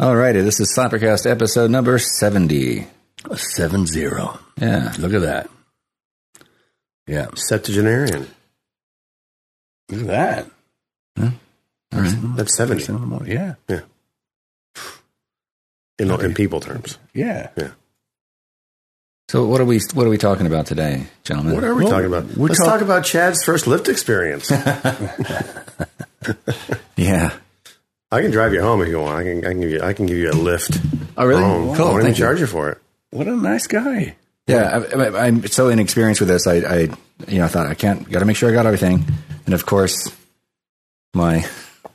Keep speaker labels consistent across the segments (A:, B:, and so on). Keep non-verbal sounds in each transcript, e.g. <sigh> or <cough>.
A: Alrighty, this is Slappercast episode number 70.
B: Seven zero.
A: Yeah.
B: Look at that. Yeah.
C: Septuagenarian.
B: Look at that.
A: All right. Mm-hmm.
C: That's 70
B: Seven more. Yeah.
C: in, in people terms.
B: Yeah. Yeah.
A: So what are we what are we talking about today, gentlemen?
C: What are we
B: Well,
C: talking about?
B: we're
C: Let's
B: talk-
C: talk about Chad's first lift experience. <laughs> <laughs>
A: yeah.
C: I can drive you home if you want. I can, I can give you. I can give you a lift.
A: Oh, really?
C: Home.
A: Cool.
C: I won't even
A: you.
C: charge you for it.
B: What a nice guy.
A: Yeah, I, I, I'm so inexperienced with this. I, I, you know, I thought I can't. Got to make sure I got everything. And of course, my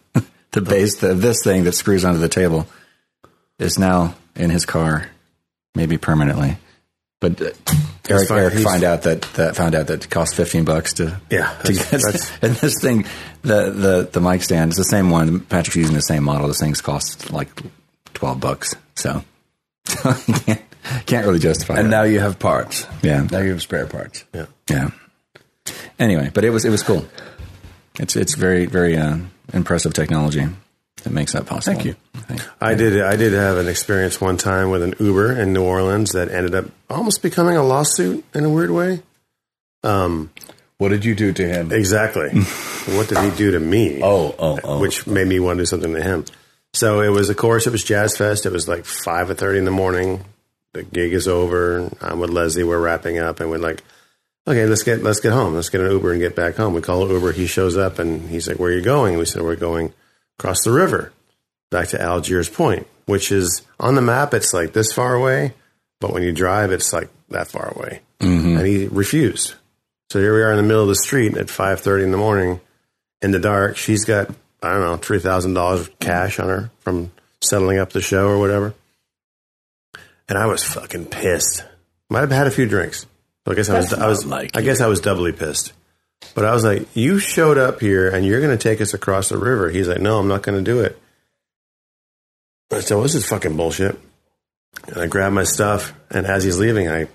A: <laughs> the base of this thing that screws onto the table is now in his car, maybe permanently. But uh, Eric,
C: fine.
A: Eric found out that, that found out that it cost fifteen bucks to
C: Yeah,
A: to
C: that's-
A: and this thing the, the the mic stand is the same one. Patrick's using the same model. This thing's cost like twelve bucks. So can't, <laughs> can't really justify.
B: And now you have parts.
A: yeah,
B: Now you have spare parts.
C: Yeah.
A: yeah. Anyway, but it was it was cool. It's it's very very uh, impressive technology that makes that possible.
B: Thank you.
A: I.
C: I did. I did have an experience one time with an Uber in New Orleans that ended up almost becoming a lawsuit in a weird way. Um,
B: What did you do to him?
C: exactly. <laughs> what did he do to me?
B: Oh, oh, oh.
C: which made me want to do something to him. So it was, of course, it was Jazz Fest. It was like five or thirty in the morning. The gig is over. I'm with Leslie. We're wrapping up, and we're like, okay, let's get let's get home. Let's get an Uber and get back home. We call Uber. He shows up, and he's like, "Where are you going?" We said, "We're going across the river, back to Algiers Point, which is on the map. It's like this far away, but when you drive, it's like that far away." And he refused. So here we are in the middle of the street at five thirty in the morning in the dark. She's got I don't know three thousand dollars cash on her from settling up the show or whatever. And I was fucking pissed. Might have had a few drinks. So I guess I was. I was.
B: like
C: I guess I was doubly pissed. But I was like, "You showed up here and you're going to take us across the river." He's like, "No, I'm not going to do it." I said, well, "This is fucking bullshit." And I grabbed my stuff, and as he's leaving, I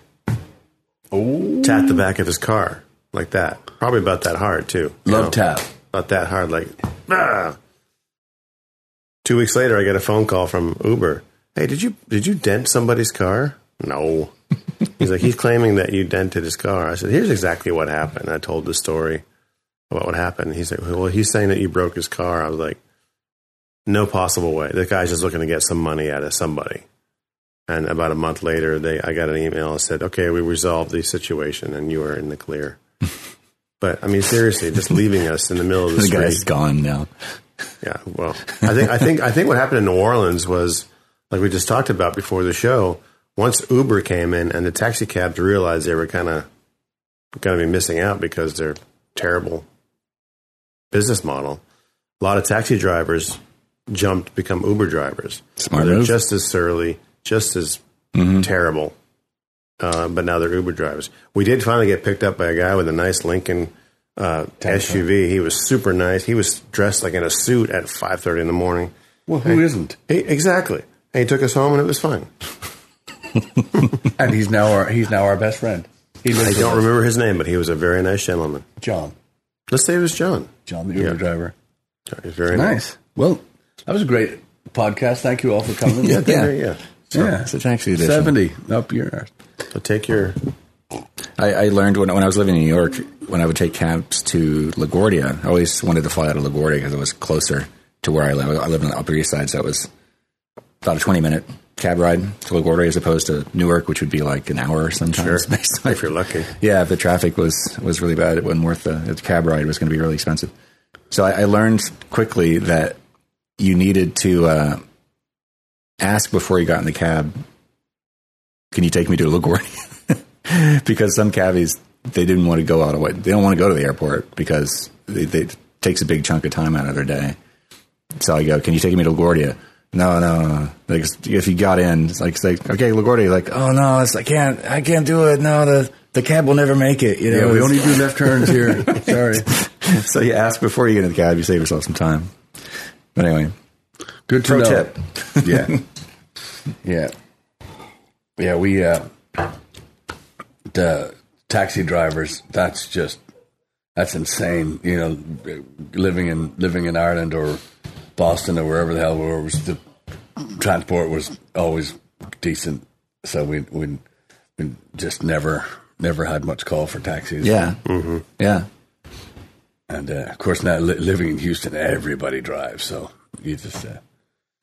C: tapped the back of his car like that. Probably about that hard too.
B: Love
C: know?
B: tap.
C: not that hard. Like, ah. Two weeks later, I get a phone call from Uber. Hey, did you did you dent somebody's car? No. He's like, he's claiming that you dented his car. I said, here's exactly what happened. I told the story about what happened. He's like, well, he's saying that you broke his car. I was like, no possible way. The guy's just looking to get some money out of somebody. And about a month later, they I got an email that said, okay, we resolved the situation and you are in the clear. <laughs> But I mean, seriously, just leaving us in the middle of the, <laughs>
A: The
C: street.
A: guy's gone now.
C: Yeah, well, I think I think I think what happened in New Orleans was like we just talked about before the show. Once Uber came in and the taxi cabs realized they were kind of going to be missing out because they're terrible business model. A lot of taxi drivers jumped to become Uber drivers.
A: Smart
C: they're
A: move.
C: just as surly, just as terrible, uh, but now they're Uber drivers. We did finally get picked up by a guy with a nice Lincoln uh, SUV. He was super nice. He was dressed like in a suit at five thirty in the morning.
B: Well, who not
C: exactly. And he took us home, and it was fine. <laughs> <laughs>
B: And he's now our he's now our best friend. He
C: I don't remember his name, but he was a very nice gentleman.
B: John.
C: Let's say it was John.
B: John, the Uber
C: Yeah.
B: driver.
C: He's very nice.
B: Nice. Well, that was a great podcast. Thank you all for coming.
C: Yeah,
A: Yeah.
C: yeah, yeah.
B: yeah.
A: It's a taxi edition.
B: Seventy up your arse.
C: So take your.
A: I, I learned when, when I was living in New York, when I would take cabs to LaGuardia, I always wanted to fly out of LaGuardia because it was closer to where I live. I live on the Upper East Side, so it was about a 20 minute cab ride to LaGuardia as opposed to Newark, which would be like an hour or sometimes.
C: Sure.
A: based <laughs> on-
C: If you're lucky.
A: yeah, if the traffic was, was really bad, it wasn't worth the, the cab ride. It was going to be really expensive. So I, I learned quickly that you needed to uh, ask before you got in the cab, can you take me to LaGuardia? <laughs> because some cabbies, they didn't want to go out of way. They don't want to go to the airport because they, they, it takes a big chunk of time out of their day. So I go, can you take me to LaGuardia? No, no, no. Like if you got in, it's like, it's like okay, LaGuardia. Like, oh no, it's, I can't, I can't do it. No, the the cab will never make it. You know,
B: Yeah, we only do left turns here. <laughs> Sorry. <laughs>
A: so you ask before you get in the cab, you save yourself some time. But anyway,
B: Good to
A: pro
B: know.
A: tip.
B: yeah, <laughs> yeah, yeah. We uh, the taxi drivers. That's just that's insane. You know, living in living in Ireland or Boston or wherever the hell we were, was the transport was always decent, so we we we just never never had much call for taxis.
A: Yeah. Yeah.
B: and uh, of course now li- living in Houston, everybody drives, so you just. Uh,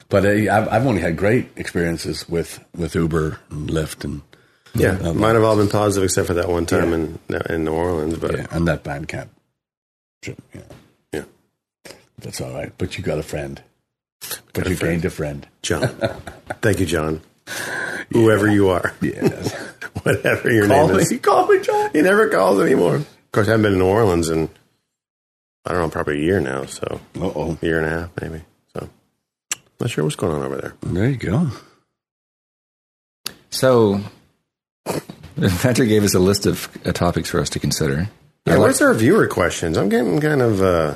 B: but uh, I've, I've only had great experiences with with Uber and Lyft and
C: Yeah,
B: Um,
C: might have all been positive except for that one time
B: Yeah.
C: in in New Orleans. But
B: yeah, and that Bandcamp trip. Yeah,
C: yeah,
B: that's all right. But you got a friend. But you gained a friend.
C: John, <laughs> thank you, John. Whoever you are,
B: Yes. <laughs>
C: whatever your
B: call
C: name
B: me.
C: is, <laughs>
B: Call me, John.
C: he never calls anymore. Of course, I haven't been in New Orleans in I don't know, probably a year now. So
B: oh.
C: a year and a half, maybe. So not sure what's going on over there.
B: There you go.
A: So, Patrick gave us a list of uh, topics for us to consider.
C: Yeah,
A: like-
C: where's our viewer questions? I'm getting kind of uh,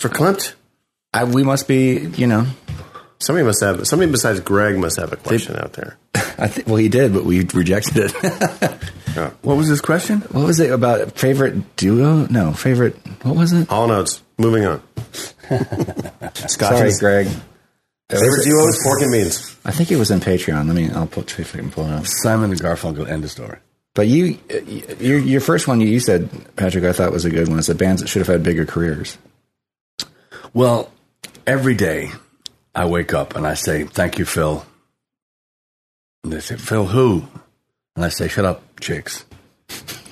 C: verklempt.
A: I, we must be, you know,
C: Somebody must have. Somebody besides Greg must have a question out there. <laughs>
A: I think. Well, he did, but we rejected it. <laughs>
B: What was this question?
A: what was it about favorite duo? No, favorite. What was it?
C: All notes. Moving on. <laughs> Scotch
A: Sorry, Greg.
C: Favorite duo is pork and beans.
A: I think it was in Patreon. Let me. I'll put see if I can pull it up.
B: Simon and Garfunkel. End of story.
A: But you, uh, your your first one you said, Patrick, I thought was a good one. It's the bands that should have had bigger careers.
B: Well, every day I wake up and I say, "Thank you, Phil." And they say, "Phil, who?" And I say, "Shut up, chicks."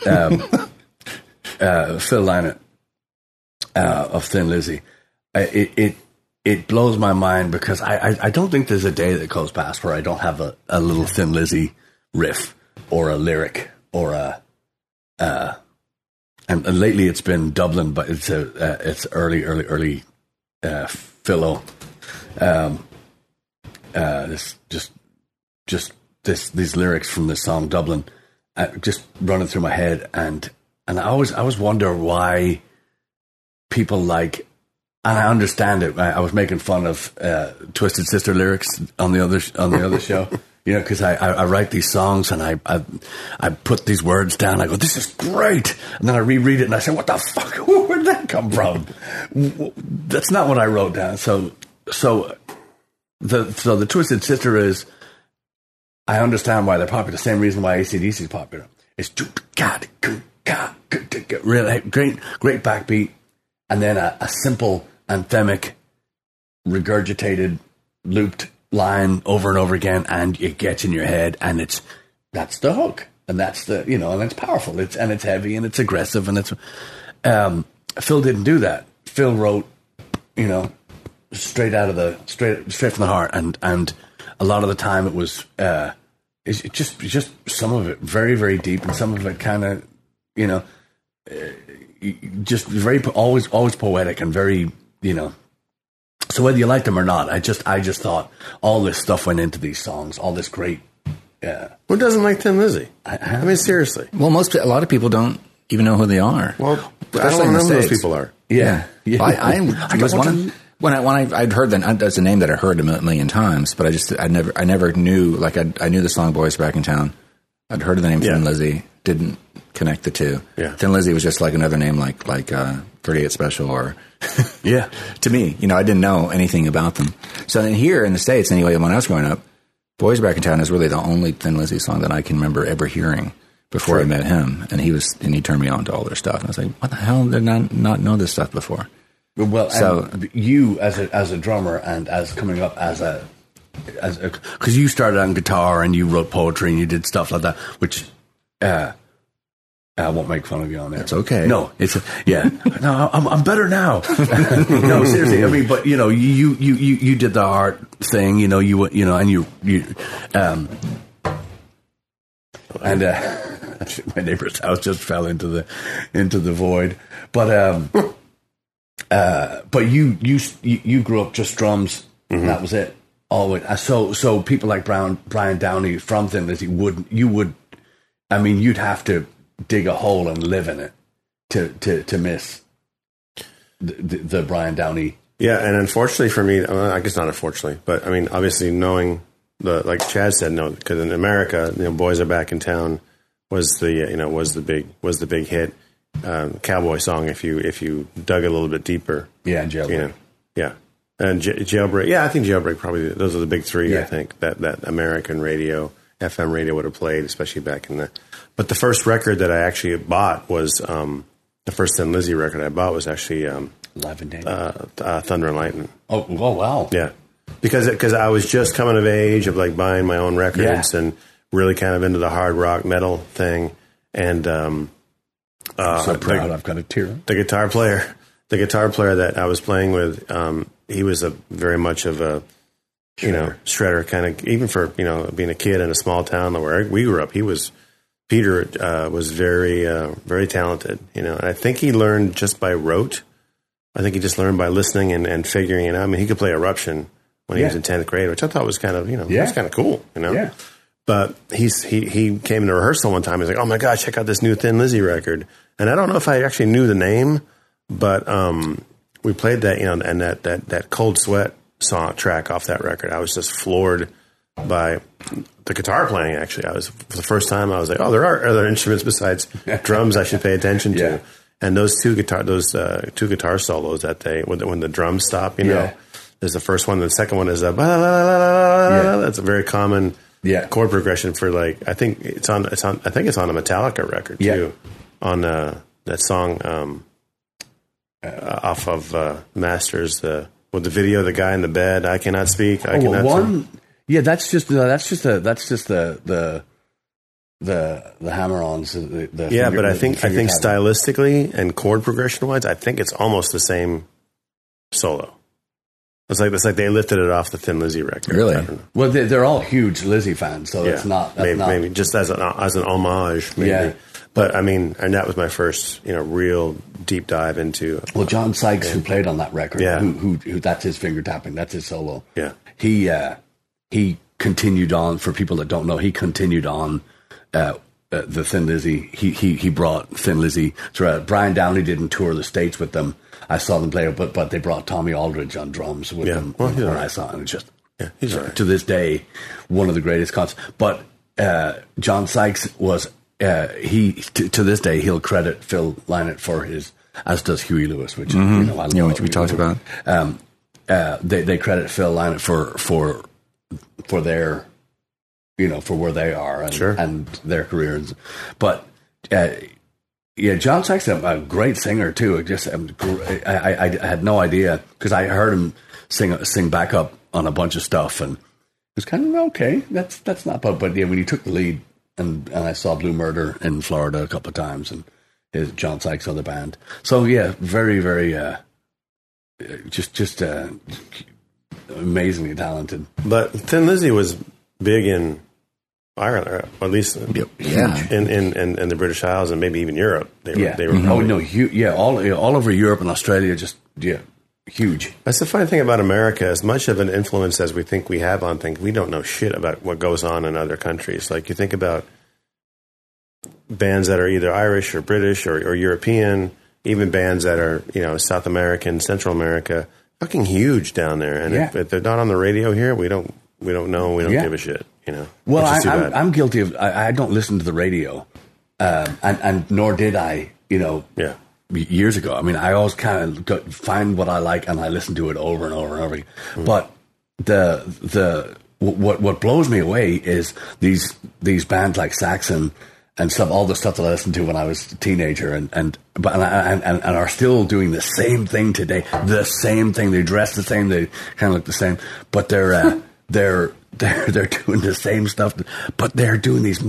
B: Um, <laughs> uh, Phil Lynott uh, of Thin Lizzy. It it it blows my mind because I, I I don't think there's a day that goes past where I don't have a, a little Thin Lizzy riff or a lyric or a uh, and, and lately it's been Dublin, but it's a uh, it's early early early uh, Philo. Um, uh, this just just this these lyrics from the song Dublin, uh, just running through my head, and and I always I always wonder why people like. And I understand it. I, I was making fun of uh, Twisted Sister lyrics on the other on the other show, <laughs> you know, because I, I, I write these songs and I, I I put these words down. I go, "This is great," and then I reread it and I say, "What the fuck? <laughs> Where did that come from?" That's not what I wrote down. So so the so the Twisted Sister is. I understand why they're popular. The same reason why ACDC is popular. It's really great, great backbeat, and then a, a simple anthemic, regurgitated, looped line over and over again, and it gets in your head, and it's that's the hook, and that's the you know, and it's powerful. It's and it's heavy and it's aggressive, and it's. Um, Phil didn't do that. Phil wrote, you know, straight out of the straight straight from the heart, and and a lot of the time it was. Uh, it's just just some of it very very deep, and some of it kind of, you know, uh, just very always always poetic and very you know. So whether you like them or not, I just I just thought all this stuff went into these songs, all this great. Uh,
C: Who doesn't like Thin Lizzy? I mean, seriously.
A: Well, most a lot of people don't even know who they are.
C: Well, I
A: Especially
C: don't
A: in
C: know who those people are.
B: yeah,
A: Well, I, I, <laughs>
B: I
A: was one of, when I when I I'd heard that that's a name that I heard a million times, but I just I never I never knew like I I knew the song "Boys Back in Town." I'd heard of the name
C: Yeah.
A: Thin Lizzy, didn't connect the two.
C: Yeah.
A: Thin Lizzy was just like another name, like like uh, 38 Special or <laughs>
B: yeah.
A: to me, you know, I didn't know anything about them. So then here in the states, anyway, when I was growing up, "Boys Back in Town" is really the only Thin Lizzy song that I can remember ever hearing before I met him, and he was and he turned me on to all their stuff. And I was like, "What the hell did I not know this stuff before?"
B: Well,
A: So-
B: you as a as a drummer and as coming up as a as because you started on guitar and you wrote poetry and you did stuff like that, which uh, I won't make fun of you on there.
A: It's okay.
B: No, it's yeah. No, I'm I'm better now. <laughs> no, seriously. I mean, but you know, you you you you did the art thing. You know, you you know, and you you um and uh, <laughs> my neighbor's house just fell into the into the void. But um, <laughs> uh, but you you you grew up just drums. And that was it. Always. Uh, So so people like Brown Brian Downey from Thin Lizzy would you would. I mean, you'd have to dig a hole and live in it to to to miss the, the, the Brian Downey.
C: Yeah, and unfortunately for me, I guess not unfortunately, but I mean, obviously knowing the like Chad said, no, because in America, you know, boys are back in town was the you know was the big was the big hit um, cowboy song. If you if you dug a little bit deeper,
B: Yeah, and Jailbird.
C: you know, yeah, And J- Jailbreak, yeah, I think Jailbreak probably those are the big three. I think that that American radio, FM radio would have played, especially back in the. But the first record that I actually bought was um, the first Thin Lizzy record I bought was actually um,
B: Live and Day.
C: uh, uh, Thunder and Lightning.
B: oh, oh, wow.
C: Yeah, because because I was just coming of age of like buying my own records
B: Yeah.
C: and really kind of into the hard rock metal thing, and um,
B: I'm so
C: the-
B: proud I've got a tear.
C: the guitar player, the guitar player that I was playing with, um, he was a very much of a, you know, shredder kind of. Even for you know being a kid in a small town where we grew up, he was Peter uh, was very uh, very talented. You know, and I think he learned just by rote. I think he just learned by listening and, and figuring it out. I mean, he could play Eruption when he was in tenth grade, which I thought was kind of you know
B: Yeah.
C: was kind of cool. You know,
B: Yeah.
C: but he's he he came to rehearsal one time. He's like, "Oh my god, check out this new Thin Lizzy record." And I don't know if I actually knew the name, but um, we played that, you know, and that that that Cold Sweat song track off that record. I was just floored by the guitar playing. Actually, I was for the first time. I was like, "Oh, there are other instruments besides <laughs> drums I should pay attention to."
B: Yeah.
C: And those two guitar those uh, two guitar solos that they when the, when the drums stop, you know.
B: Yeah.
C: There's the first one. The second one is a
B: Yeah.
C: that's a very common
B: Yeah.
C: chord progression for like I think it's on it's on I think it's on a Metallica record too on uh, that song um, uh, off of uh, Masters the with the video the guy in the bed I cannot speak I
B: Oh,
C: cannot
B: one. Yeah, that's just uh, that's just the that's just the the the the hammer-ons. The, the
C: yeah
B: finger-
C: but I think I think
B: tapping.
C: stylistically and chord progression wise I think it's almost the same solo it's like it's like they lifted it off the Thin Lizzy record
A: Really?
C: I don't know.
B: Well, they, they're all huge Lizzy fans, so
C: yeah
B: it's not. That's
C: maybe,
B: not
C: maybe just as an as an homage maybe
B: Yeah.
C: but I mean and that was my first you know real deep dive into
B: Well, John Sykes, who played on that record,
C: Yeah.
B: who, who, who that's his finger tapping, that's his solo.
C: Yeah.
B: he uh, he continued on. For people that don't know, he continued on uh, uh, the Thin Lizzy. He he he brought Thin Lizzy. throughout. Brian Downey didn't tour the states with them. I saw them play, but but they brought Tommy Aldridge on drums with
C: Yeah.
B: them
C: Well,
B: when,
C: all
B: I
C: right.
B: saw. And it's just
C: yeah he's right.
B: to this day one of the greatest concerts. But uh, John Sykes was uh, he to, to this day he'll credit Phil Lynott for his as does Huey Lewis, which you know I
A: Mm-hmm. Yeah, which we
B: Huey
A: talked
B: Lewis.
A: about.
B: Um, uh, they they credit Phil Lynott for for for their you know for where they are and,
C: Sure.
B: and their careers, but. Uh, yeah, John Sykes a, great singer too. Just um, I, I, I had no idea because I heard him sing sing backup on a bunch of stuff, and it was kind of okay. That's that's not, but but yeah, when he took the lead, and and I saw Blue Murder in Florida a couple of times, and his John Sykes other band. So yeah, very very uh, just just uh, amazingly talented.
C: But Thin Lizzy was big in Ireland, or at least
A: Yeah.
C: in, in, in, in the British Isles and maybe even Europe. They were,
B: Yeah,
C: they were mm-hmm.
B: oh
C: probably-
B: no, hu- yeah, all yeah, all over Europe and Australia, just yeah, huge.
C: That's the funny thing about America. As much of an influence as we think we have on things, we don't know shit about what goes on in other countries. Like you think about bands that are either Irish or British or, or European, even bands that are you know South American, Central America, fucking huge down there. And if,
B: Yeah.
C: if they're not on the radio here, we don't we don't know. We don't
B: Yeah.
C: give a shit. You know.
B: Well, I, I'm. I'm guilty of. I, I don't listen to the radio, um, and and nor did I. You know,
C: yeah.
B: years ago. I mean, I always kind of find what I like and I listen to it over and over and over. again. But the the what what blows me away is these these bands like Saxon and stuff, all the stuff that I listened to when I was a teenager, and and but and, and, and, and are still doing the same thing today. The same thing. They dress the same. They kind of look the same, but they're uh, <laughs> they're they're they're doing the same stuff, but they're doing these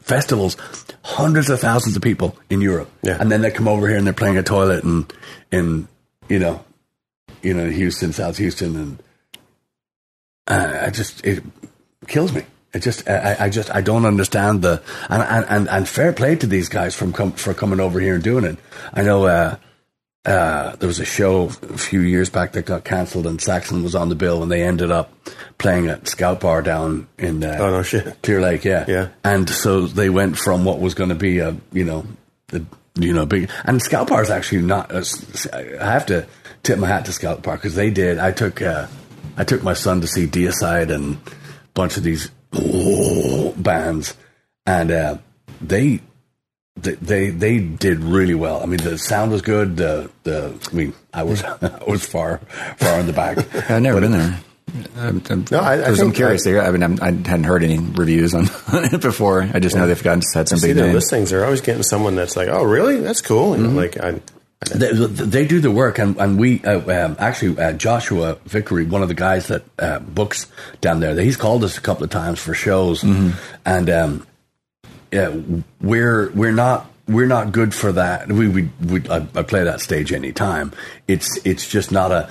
B: festivals, hundreds of thousands of people in Europe,
C: Yeah.
B: and then they come over here and they're playing a toilet and in you know, you know Houston, South Houston, and uh, I just it kills me. It just I, I just I don't understand the and and, and, fair play to these guys from com, for coming over here and doing it. I know uh, uh, there was a show a few years back that got cancelled and Saxon was on the bill and they ended up playing at Scout Bar down in uh,
C: Oh no shit.
B: Clear Lake, yeah,
C: Yeah.
B: And so they went from what was going to be a you know the you know big and Scout Bar is actually not. uh, I have to tip my hat to Scout Bar because they did. I took uh, I took my son to see Deicide and a bunch of these <laughs> bands, and uh, they they, they they did really well. I mean, the sound was good. The the I mean, I was <laughs> I was far far in the back. <laughs>
A: I've never been there. I'm, I'm,
C: No, I- I
A: I'm curious. I, I mean, I'm, I hadn't heard any reviews on, on it before. I just know they've got had some
C: See
A: big
C: their
A: names.
C: listings. They're always getting someone that's like, "Oh, really? That's cool." You know, like I,
B: They, they do the work, and and we uh, um, actually uh, Joshua Vickery, one of the guys that uh, books down there, he's called us a couple of times for shows, and um, yeah, we're we're not we're not good for that. We we, we I, I play that stage any time. It's it's just not a.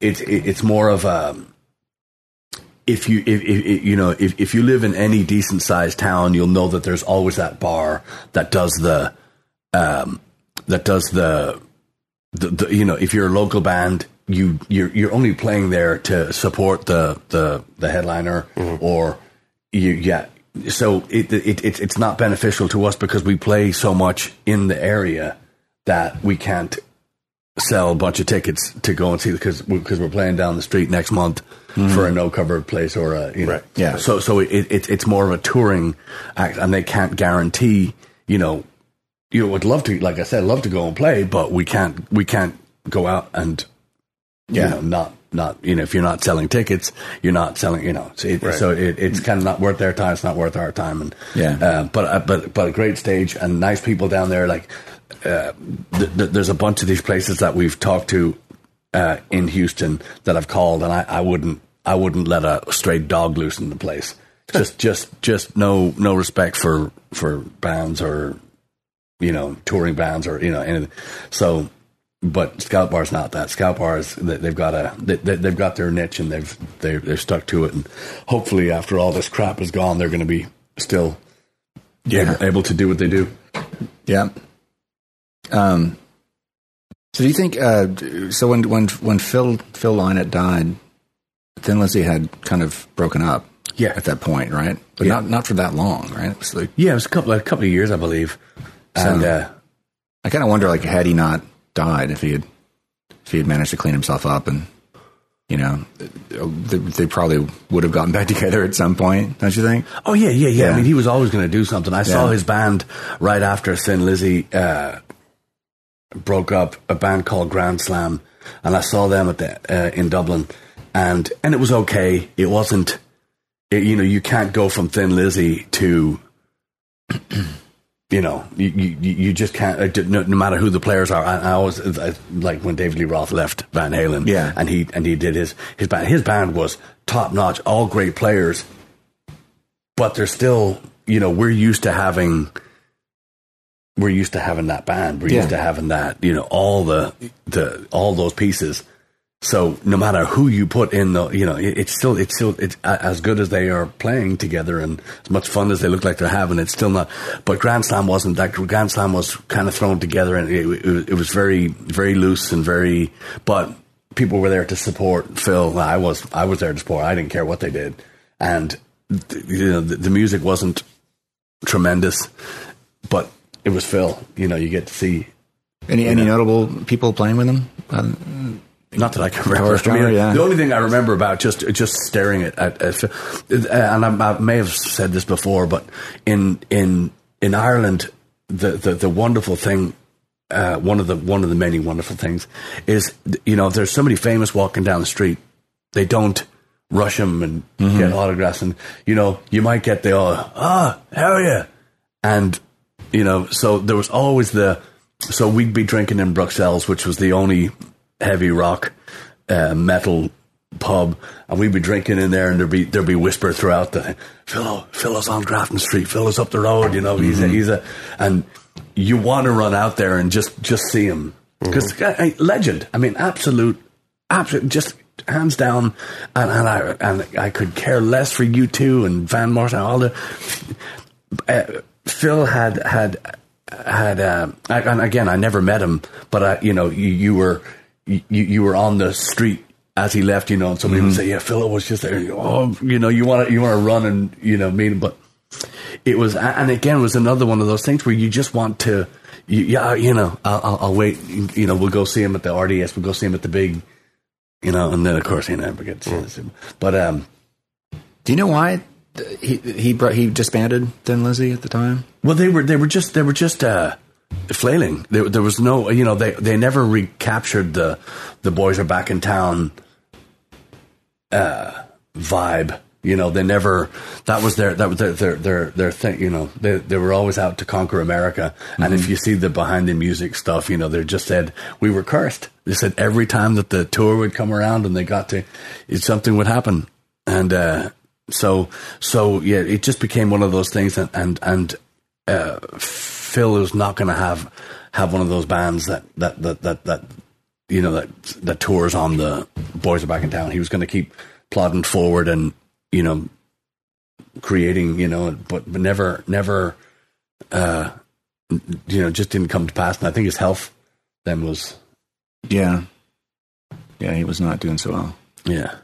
B: It's it's more of a. If you if, if if, you know if, if you live in any decent sized town, you'll know that there's always that bar that does the um, that does the, the, the you know if you're a local band you you're you're only playing there to support the the the headliner mm-hmm. or you yeah so it, it it it's not beneficial to us because we play so much in the area that we can't sell a bunch of tickets to go and see because because we're playing down the street next month mm-hmm. for a no cover place or a you know
C: Right.
A: Yeah.
B: so so it, it it's more of a touring act and they can't guarantee you know you know, would love to, like I said, love to go and play, but we can't, we can't go out and, you
A: Yeah.
B: know, not, not, you know, if you're not selling tickets, you're not selling, you know, so, it,
C: Right.
B: so it, it's kind of not worth their time. It's not worth our time. And,
A: Yeah.
B: uh, but, uh, but, but a great stage and nice people down there. Like, uh, th- th- there's a bunch of these places that we've talked to, uh, in Houston that I've called and I, I wouldn't, I wouldn't let a stray dog loose in the place. Just, just, just no, no respect for, for bands or, you know, touring bands or you know anything. So, but Scout Bar's not that. Scout Bars they- they've got a they, they've got their niche and they've they're, they're stuck to it. And hopefully, after all this crap is gone, they're going to be still
A: Yeah.
B: able, able to do what they do.
A: Yeah. Um. So do you think? Uh, so when when when Phil Phil Lynott died, Thin Lizzy had kind of broken up.
B: Yeah.
A: At that point, right? But
B: Yeah.
A: not not for that long, right? It like
B: Yeah, it was a couple a couple of years, I believe. And uh,
A: I kind of wonder, like, had he not died, if he had if he had managed to clean himself up, and you know, they, they probably would have gotten <laughs> back together at some point, don't you think?
B: oh yeah, yeah, yeah.
A: Yeah.
B: I mean, he was always going to do something. I saw his band right after Thin Lizzy uh, broke up, a band called Grand Slam, and I saw them at the uh, in Dublin, and and it was okay. It wasn't, it, you know, you can't go from Thin Lizzy to, <clears throat> you know, you you, you just can't. uh, No, no matter who the players are, I, I always I, like when David Lee Roth left Van Halen,
A: Yeah.
B: and he and he did his his band. His band was top notch, all great players, but they're still, you know, we're used to having we're used to having that band. We're
A: Yeah.
B: used to having that, you know, all the the all those pieces. So no matter who you put in the, you know, it, it's still it's still it's as good as they are playing together and as much fun as they look like they're having. It's still not. But Grand Slam wasn't that. Grand Slam was kind of thrown together and it, it, was- it was very very loose and very. But people were there to support Phil. I was I was there to support. I didn't care what they did, and you know the, the music wasn't tremendous, but it was Phil. You know, you get to see.
A: Any any notable people playing with him? Uh,
B: Not that I can remember. I mean,
A: yeah.
B: The only thing I remember about just just staring at, at, at and I, I may have said this before, but in in in Ireland, the the, the wonderful thing, uh, one of the one of the many wonderful things is you know if there's somebody famous walking down the street, they don't rush him and
A: Mm-hmm.
B: get autographs, and you know you might get the oh, ah how are you, and you know so there was always the so we'd be drinking in Bruxelles, which was the only heavy rock uh, metal pub, and we'd be drinking in there, and there'd be there'd be whisper throughout the Phil, Phil on Grafton Street, Phil is up the road, you know, he's a, he's a, and you want to run out there and just just see him because legend. I mean, absolute, absolute, just hands down, and, and I and I could care less for U2 and Van Morrison, all the. Uh, Phil had had had uh, I, and again I never met him, but I, you know you, you were you, you were on the street as he left, you know, and somebody would say, "Yeah, Phil was just there." Oh, you know, you want to you want to run and you know meet him, but it was and again it was another one of those things where you just want to, you, yeah, you know, I'll, I'll, wait, you know, we'll go see him at the RDS, we'll go see him at the big, you know, and then of course he never gets, him but um,
A: do you know why he he brought, he disbanded Thin Lizzy at the time.
B: Well, they were they were just they were just uh, flailing. There, there was no you know they they never recaptured the the boys are back in town uh, vibe. You know, they never. That was their that was their their their, their thing. You know, they they were always out to conquer America. And if you see the behind the music stuff, you know, they just said we were cursed. They said every time that the tour would come around and they got to, it, something would happen. And uh, so so yeah, it just became one of those things. And and and uh, Phil was not going to have have one of those bands that that that that that you know that that tours on the boys are back in town. He was going to keep plodding forward and you know creating you know but but never never uh you know just didn't come to pass. And I think his health then was
A: Yeah, yeah, he was not doing so well.
B: yeah.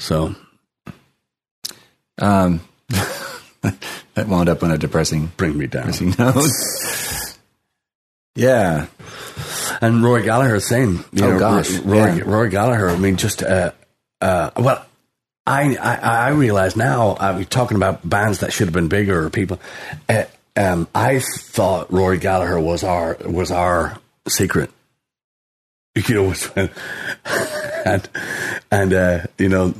B: So
A: Um, <laughs> that wound up on a depressing,
B: bring me down.
A: depressing note. yeah,
B: And Rory Gallagher, same. You
A: Oh,
B: know,
A: gosh,
B: Rory,
A: yeah.
B: Rory Gallagher. I mean, just uh, uh, well, I I, I realize now. I was talking about bands that should have been bigger or people. Uh, um, I thought Rory Gallagher was our was our secret. <laughs> You know, <laughs> and and uh, you know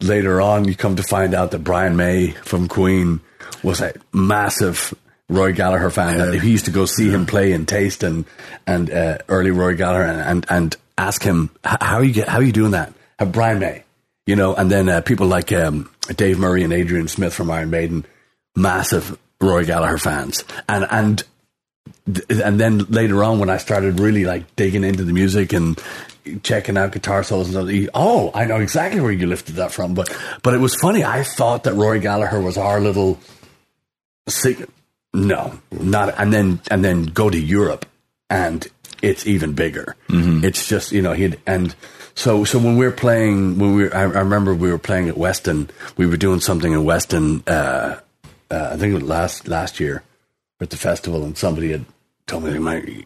B: later on you come to find out that Brian May from Queen was a massive Rory Gallagher fan. And he used to go see him play and Taste and and uh, early Rory Gallagher and and, and ask him "H- how you get how you doing that? Have Brian May, you know, and then uh, people like um, Dave Murray and Adrian Smith from Iron Maiden, massive Rory Gallagher fans, and and and then later on when I started really like digging into the music and checking out guitar solos and stuff, oh, I know exactly where you lifted that from. But but it was funny. I thought that Rory Gallagher was our little secret. No, not. And then and then go to Europe and it's even bigger. It's just you know he and. So, so when we were playing, when we were, I, I remember we were playing at Weston. We were doing something in Weston. Uh, uh, I think it was last last year at the festival, and somebody had told me, "My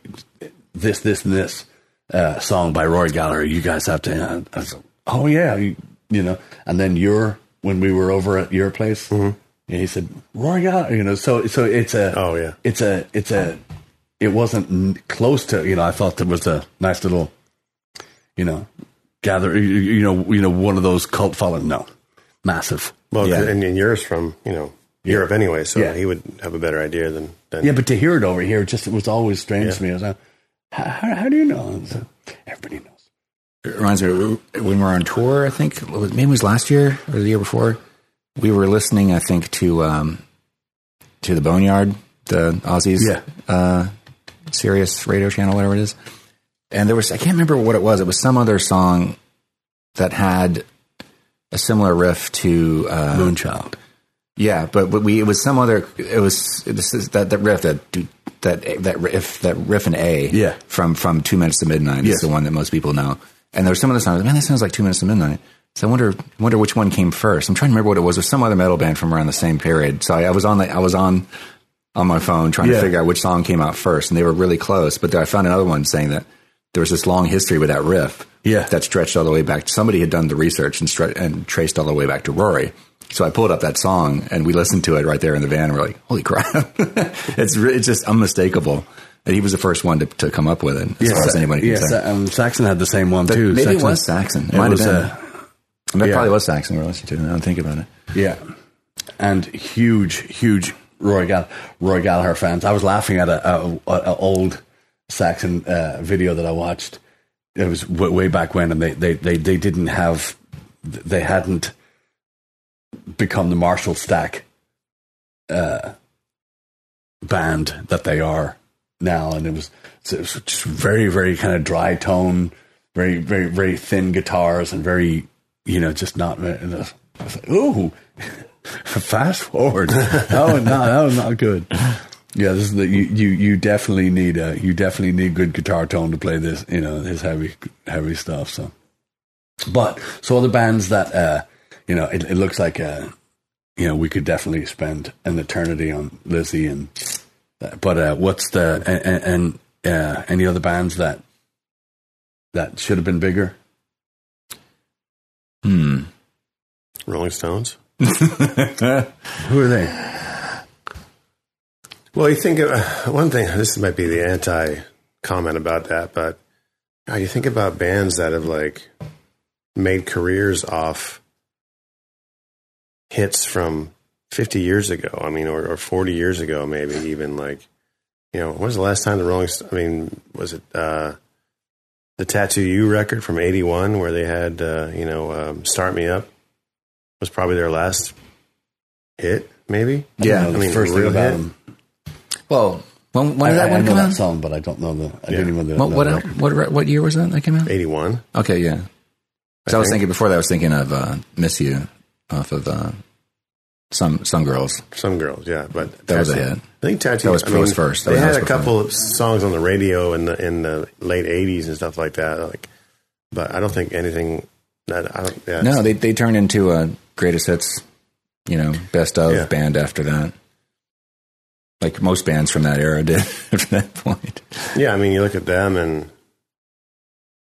B: this, this, and this uh, song by Rory Gallagher. You guys have to." I was like, "Oh yeah," you, you know. And then your when we were over at your place,
C: Mm-hmm.
B: Yeah, he said Rory Gallagher. You know, so so it's a
C: Oh, yeah.
B: it's a it's a it wasn't close to you know. I thought there was a nice little you know gather you, you know you know one of those cult following. No, massive.
C: Well,
A: Yeah.
C: and, and yours from you know Europe anyway, so
B: Yeah.
C: he would have a better idea than. than
B: Yeah, but to hear it over here, just it was always strange to me. I was like, how, how, how do you know? So, Everybody knows.
A: it reminds me when we were on tour. I think it was- maybe it was last year or the year before. We were listening, I think, to um, to the Boneyard, the Ozzy's,
B: Yeah.
A: uh, Sirius radio channel, whatever it is. And there was I can't remember what it was. It was some other song that had a similar riff to uh,
B: Moonchild.
A: Yeah, but, but we it was some other. It was this is that that riff that that that riff that riff in A.
B: Yeah.
A: from from Two Minutes to Midnight
B: Yes.
A: is the one that most people know. And there was some other songs. Man, that sounds like Two Minutes to Midnight. So I wonder wonder which one came first. I'm trying to remember what it was. It was some other metal band from around the same period. So I, I was on the I was on on my phone trying
B: Yeah.
A: to figure out which song came out first, and they were really close. But then I found another one saying that there was this long history with that riff.
B: Yeah.
A: that stretched all the way back. Somebody had done the research and stre- and traced all the way back to Rory. So I pulled up that song and we listened to it right there in the van. And we're like, "Holy crap!" <laughs> it's re- it's just unmistakable. that he was the first one to, to come up with it. As far as anybody can
B: yes,
A: say.
B: um, Saxon had the same one
A: But
B: too.
A: maybe it was Saxon. It
B: It
A: might have
B: was,
A: been.
B: uh,
A: It
B: yeah.
A: probably was Saxon. We were listening to. it. I don't think about it.
B: Yeah, and huge, huge Rory Gall- Rory Gallagher fans. I was laughing at a, a, a, a old Saxon uh, video that I watched. It was w- way back when, and they, they, they, they didn't have, they hadn't become the Marshall Stack uh, band that they are now, and it was, it was just very, very kind of dry tone, very, very, very thin guitars, and very, you know, just not. And I was like, ooh, <laughs> fast forward. oh no, that was not good. Yeah, this is the you, you. You definitely need a you definitely need good guitar tone to play this. You know, this heavy heavy stuff. So, but so other bands that uh, you know, it, it looks like uh, you know we could definitely spend an eternity on Lizzy and. uh, But uh, what's the and, and uh, any other bands that that should have been bigger?
A: Hmm.
C: Rolling Stones. <laughs>
B: Who are they?
C: Well, you think of one thing. This might be the anti comment about that, but God, you think about bands that have like made careers off hits from 50 years ago. I mean, or, or 40 years ago, maybe even like, you know, when was the last time the Rolling Stones, I mean, was it, uh, the Tattoo You record from 81 where they had, uh, you know, um, Start Me Up was probably their last hit, maybe?
A: Yeah,
C: I mean,
B: first
C: real
B: about
C: hit.
B: them.
A: Well, when, when
B: I,
A: did that
B: I
A: one
B: know
A: come
B: that
A: out?
B: song, but I don't know the. I
C: Yeah.
B: didn't even know
A: What,
B: the
A: what,
B: record.
A: what, what year was that that came out?
C: 81.
A: Okay, yeah. So I, was
C: think.
A: thinking before that, I was thinking of uh, "Miss You" off of uh, some some girls.
C: Some girls, yeah, but
A: That was a hit.
C: I think Tattoo
A: That was-
C: I
A: was first. That
C: they had a couple of songs on the radio in the in the late '80s and stuff like that. Like, but I don't think anything. That I don't. Yeah,
A: No, they they turned into a greatest hits, you know, best of
C: Yeah.
A: band after that. Like most bands from that era <laughs> did at that point.
C: yeah. I mean, you look at them and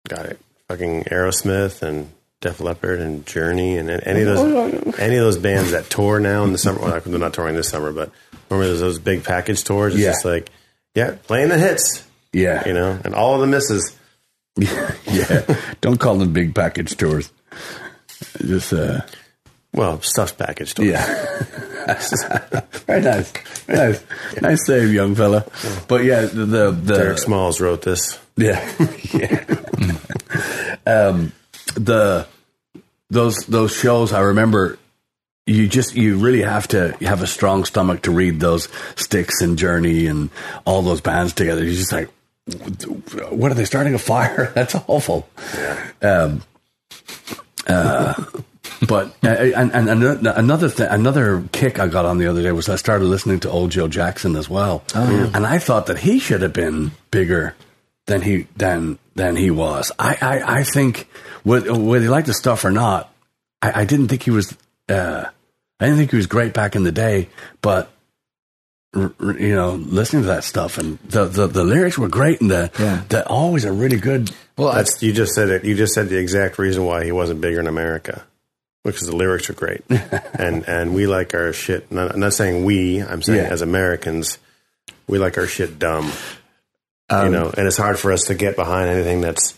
C: got it. Fucking Aerosmith and Def Leppard and Journey and any of those any of those bands that tour now in the summer. Well, they're not touring this summer, but remember those, those big package tours? It's
B: Yeah.
C: just like, yeah, playing the hits,
B: Yeah,
C: you know, and all of the misses. <laughs>
B: yeah. Don't call them big package tours. Just uh,
C: Well, stuffed package tours.
B: yeah. <laughs> Very nice, nice, nice save, young fella. But yeah, the the, the
C: Derek Smalls wrote this.
B: Yeah, <laughs> yeah. um, the those those shows, I remember. You just you really have to have a strong stomach to read those Styx and Journey and all those bands together. You're just like, what are they starting a fire? <laughs> That's awful. Um, uh, but uh, and, and another another th- another kick I got on the other day was I started listening to old Joe Jackson as well, and I thought that he should have been bigger than he than than he was. I I, I think whether, whether you like the stuff or not, I, I didn't think he was. Uh, I didn't think he was great back in the day, but r- r- you know, listening to that stuff and the the, the lyrics were great, and the
A: Yeah.
B: the always a really good.
A: Well,
C: That's you just said it. You just said the exact reason why he wasn't bigger in America, because the lyrics are great, <laughs> and and we like our shit. Not, I'm not saying we. I'm saying
B: Yeah.
C: as Americans, we like our shit dumb.
A: Um,
C: you know, and it's hard for us to get behind anything that's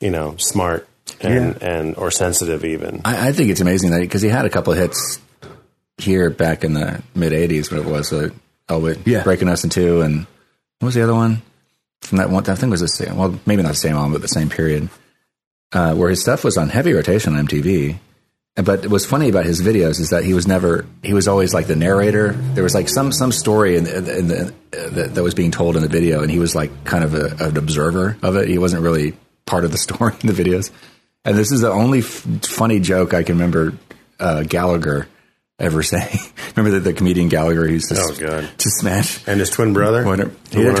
C: you know smart and and or sensitive even.
A: I, I think it's amazing that because he had a couple of hits here back in the mid '80s, when it was uh, oh,
B: Yeah.
A: breaking us in two, and what was the other one from that one? I think it was the same. Well, maybe not the same album, but the same period, uh, where his stuff was on heavy rotation on MTV. But what's funny about his videos is that he was never. He was always like the narrator. There was like some some story in, the- in the, uh, that, that was being told in the video, and he was like kind of a, an observer of it. He wasn't really part of the <laughs> story in the videos. And this is the only f- funny joke I can remember uh, Gallagher ever <laughs> saying. remember the, the comedian Gallagher who used to,
C: Oh, God.
A: to smash?
C: And his twin brother,
A: he had a
C: went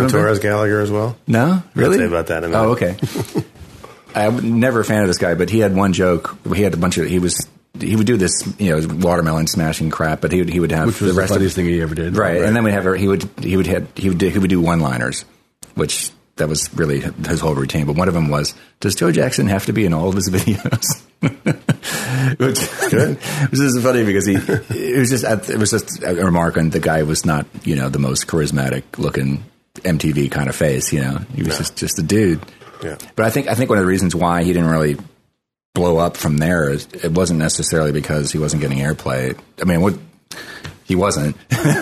C: on
A: twin brother?
C: Gallagher as well.
A: No, really?
C: say about that in a
A: Oh, okay. <laughs> I'm never a fan of this guy, but he had one joke. He had a bunch of. He was. He would do this, you know, watermelon smashing crap, but he would he would have
B: Which was
A: the
B: the,
A: rest of
B: funniest thing he ever did.
A: right, and then we have he would he would had he would do, he would do one liners, which that was really his whole routine. But one of them was, "Does Joe Jackson have to be in all of his <laughs> videos?" which, <laughs> which is funny because he it was just it was just a remark on the guy was not you know the most charismatic looking MTV kind of face. You know, he was just just a dude.
C: Yeah.
A: But I think I think one of the reasons why he didn't really blow up from there, it wasn't necessarily because he wasn't getting airplay. I mean, what he wasn't,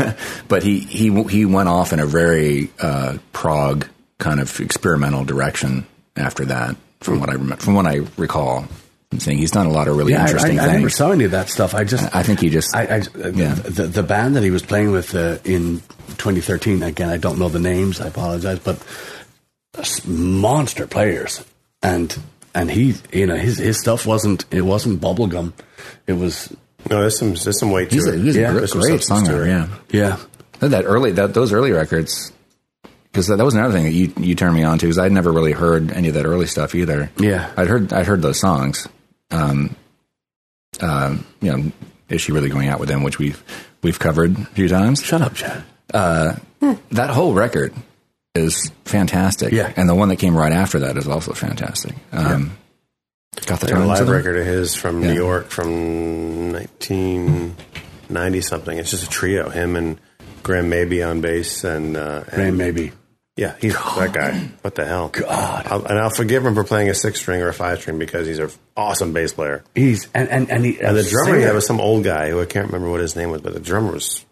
A: <laughs> but he he he went off in a very uh, prog kind of experimental direction after that. From what I remember, from what I recall, I'm saying he's done a lot of really
B: Yeah, I, I,
A: interesting
B: I never saw any of that stuff. I just,
A: I think he just
B: I, I
A: Yeah.
B: the, the band that he was playing with uh, in 2013. Again, I don't know the names. I apologize, but monster players, and and he, you know, his his stuff wasn't it wasn't bubblegum. It was
C: No, there's some there's some weight to
A: he's a,
C: it.
A: he's
B: Yeah,
A: a gr- great
C: substance
A: songwriter. Yeah.
B: yeah.
A: That- That early, that those early records, because that, that was another thing that you you turned me on to. Because I'd never really heard any of that early stuff either.
B: Yeah.
A: I'd heard I'd heard those songs. Um, um, you know, is she really going out with them? Which we've we've covered a few times.
B: Shut up, Chad.
A: Uh, That whole record is fantastic.
B: Yeah.
A: and the one that came right after that is also fantastic. Um, Got the
C: I a live record of his from
A: Yeah.
C: New York from 1990 something. It's just a trio. Him and Graham Maby on bass, and, uh, and
B: Rain maybe.
C: yeah, he's that guy. What the hell?
B: God.
C: I'll, and I'll forgive him for playing a six string or a five string because he's an awesome bass player.
B: He's and and and, he,
C: And the drummer he had was some old guy who I can't remember what his name was, but the drummer was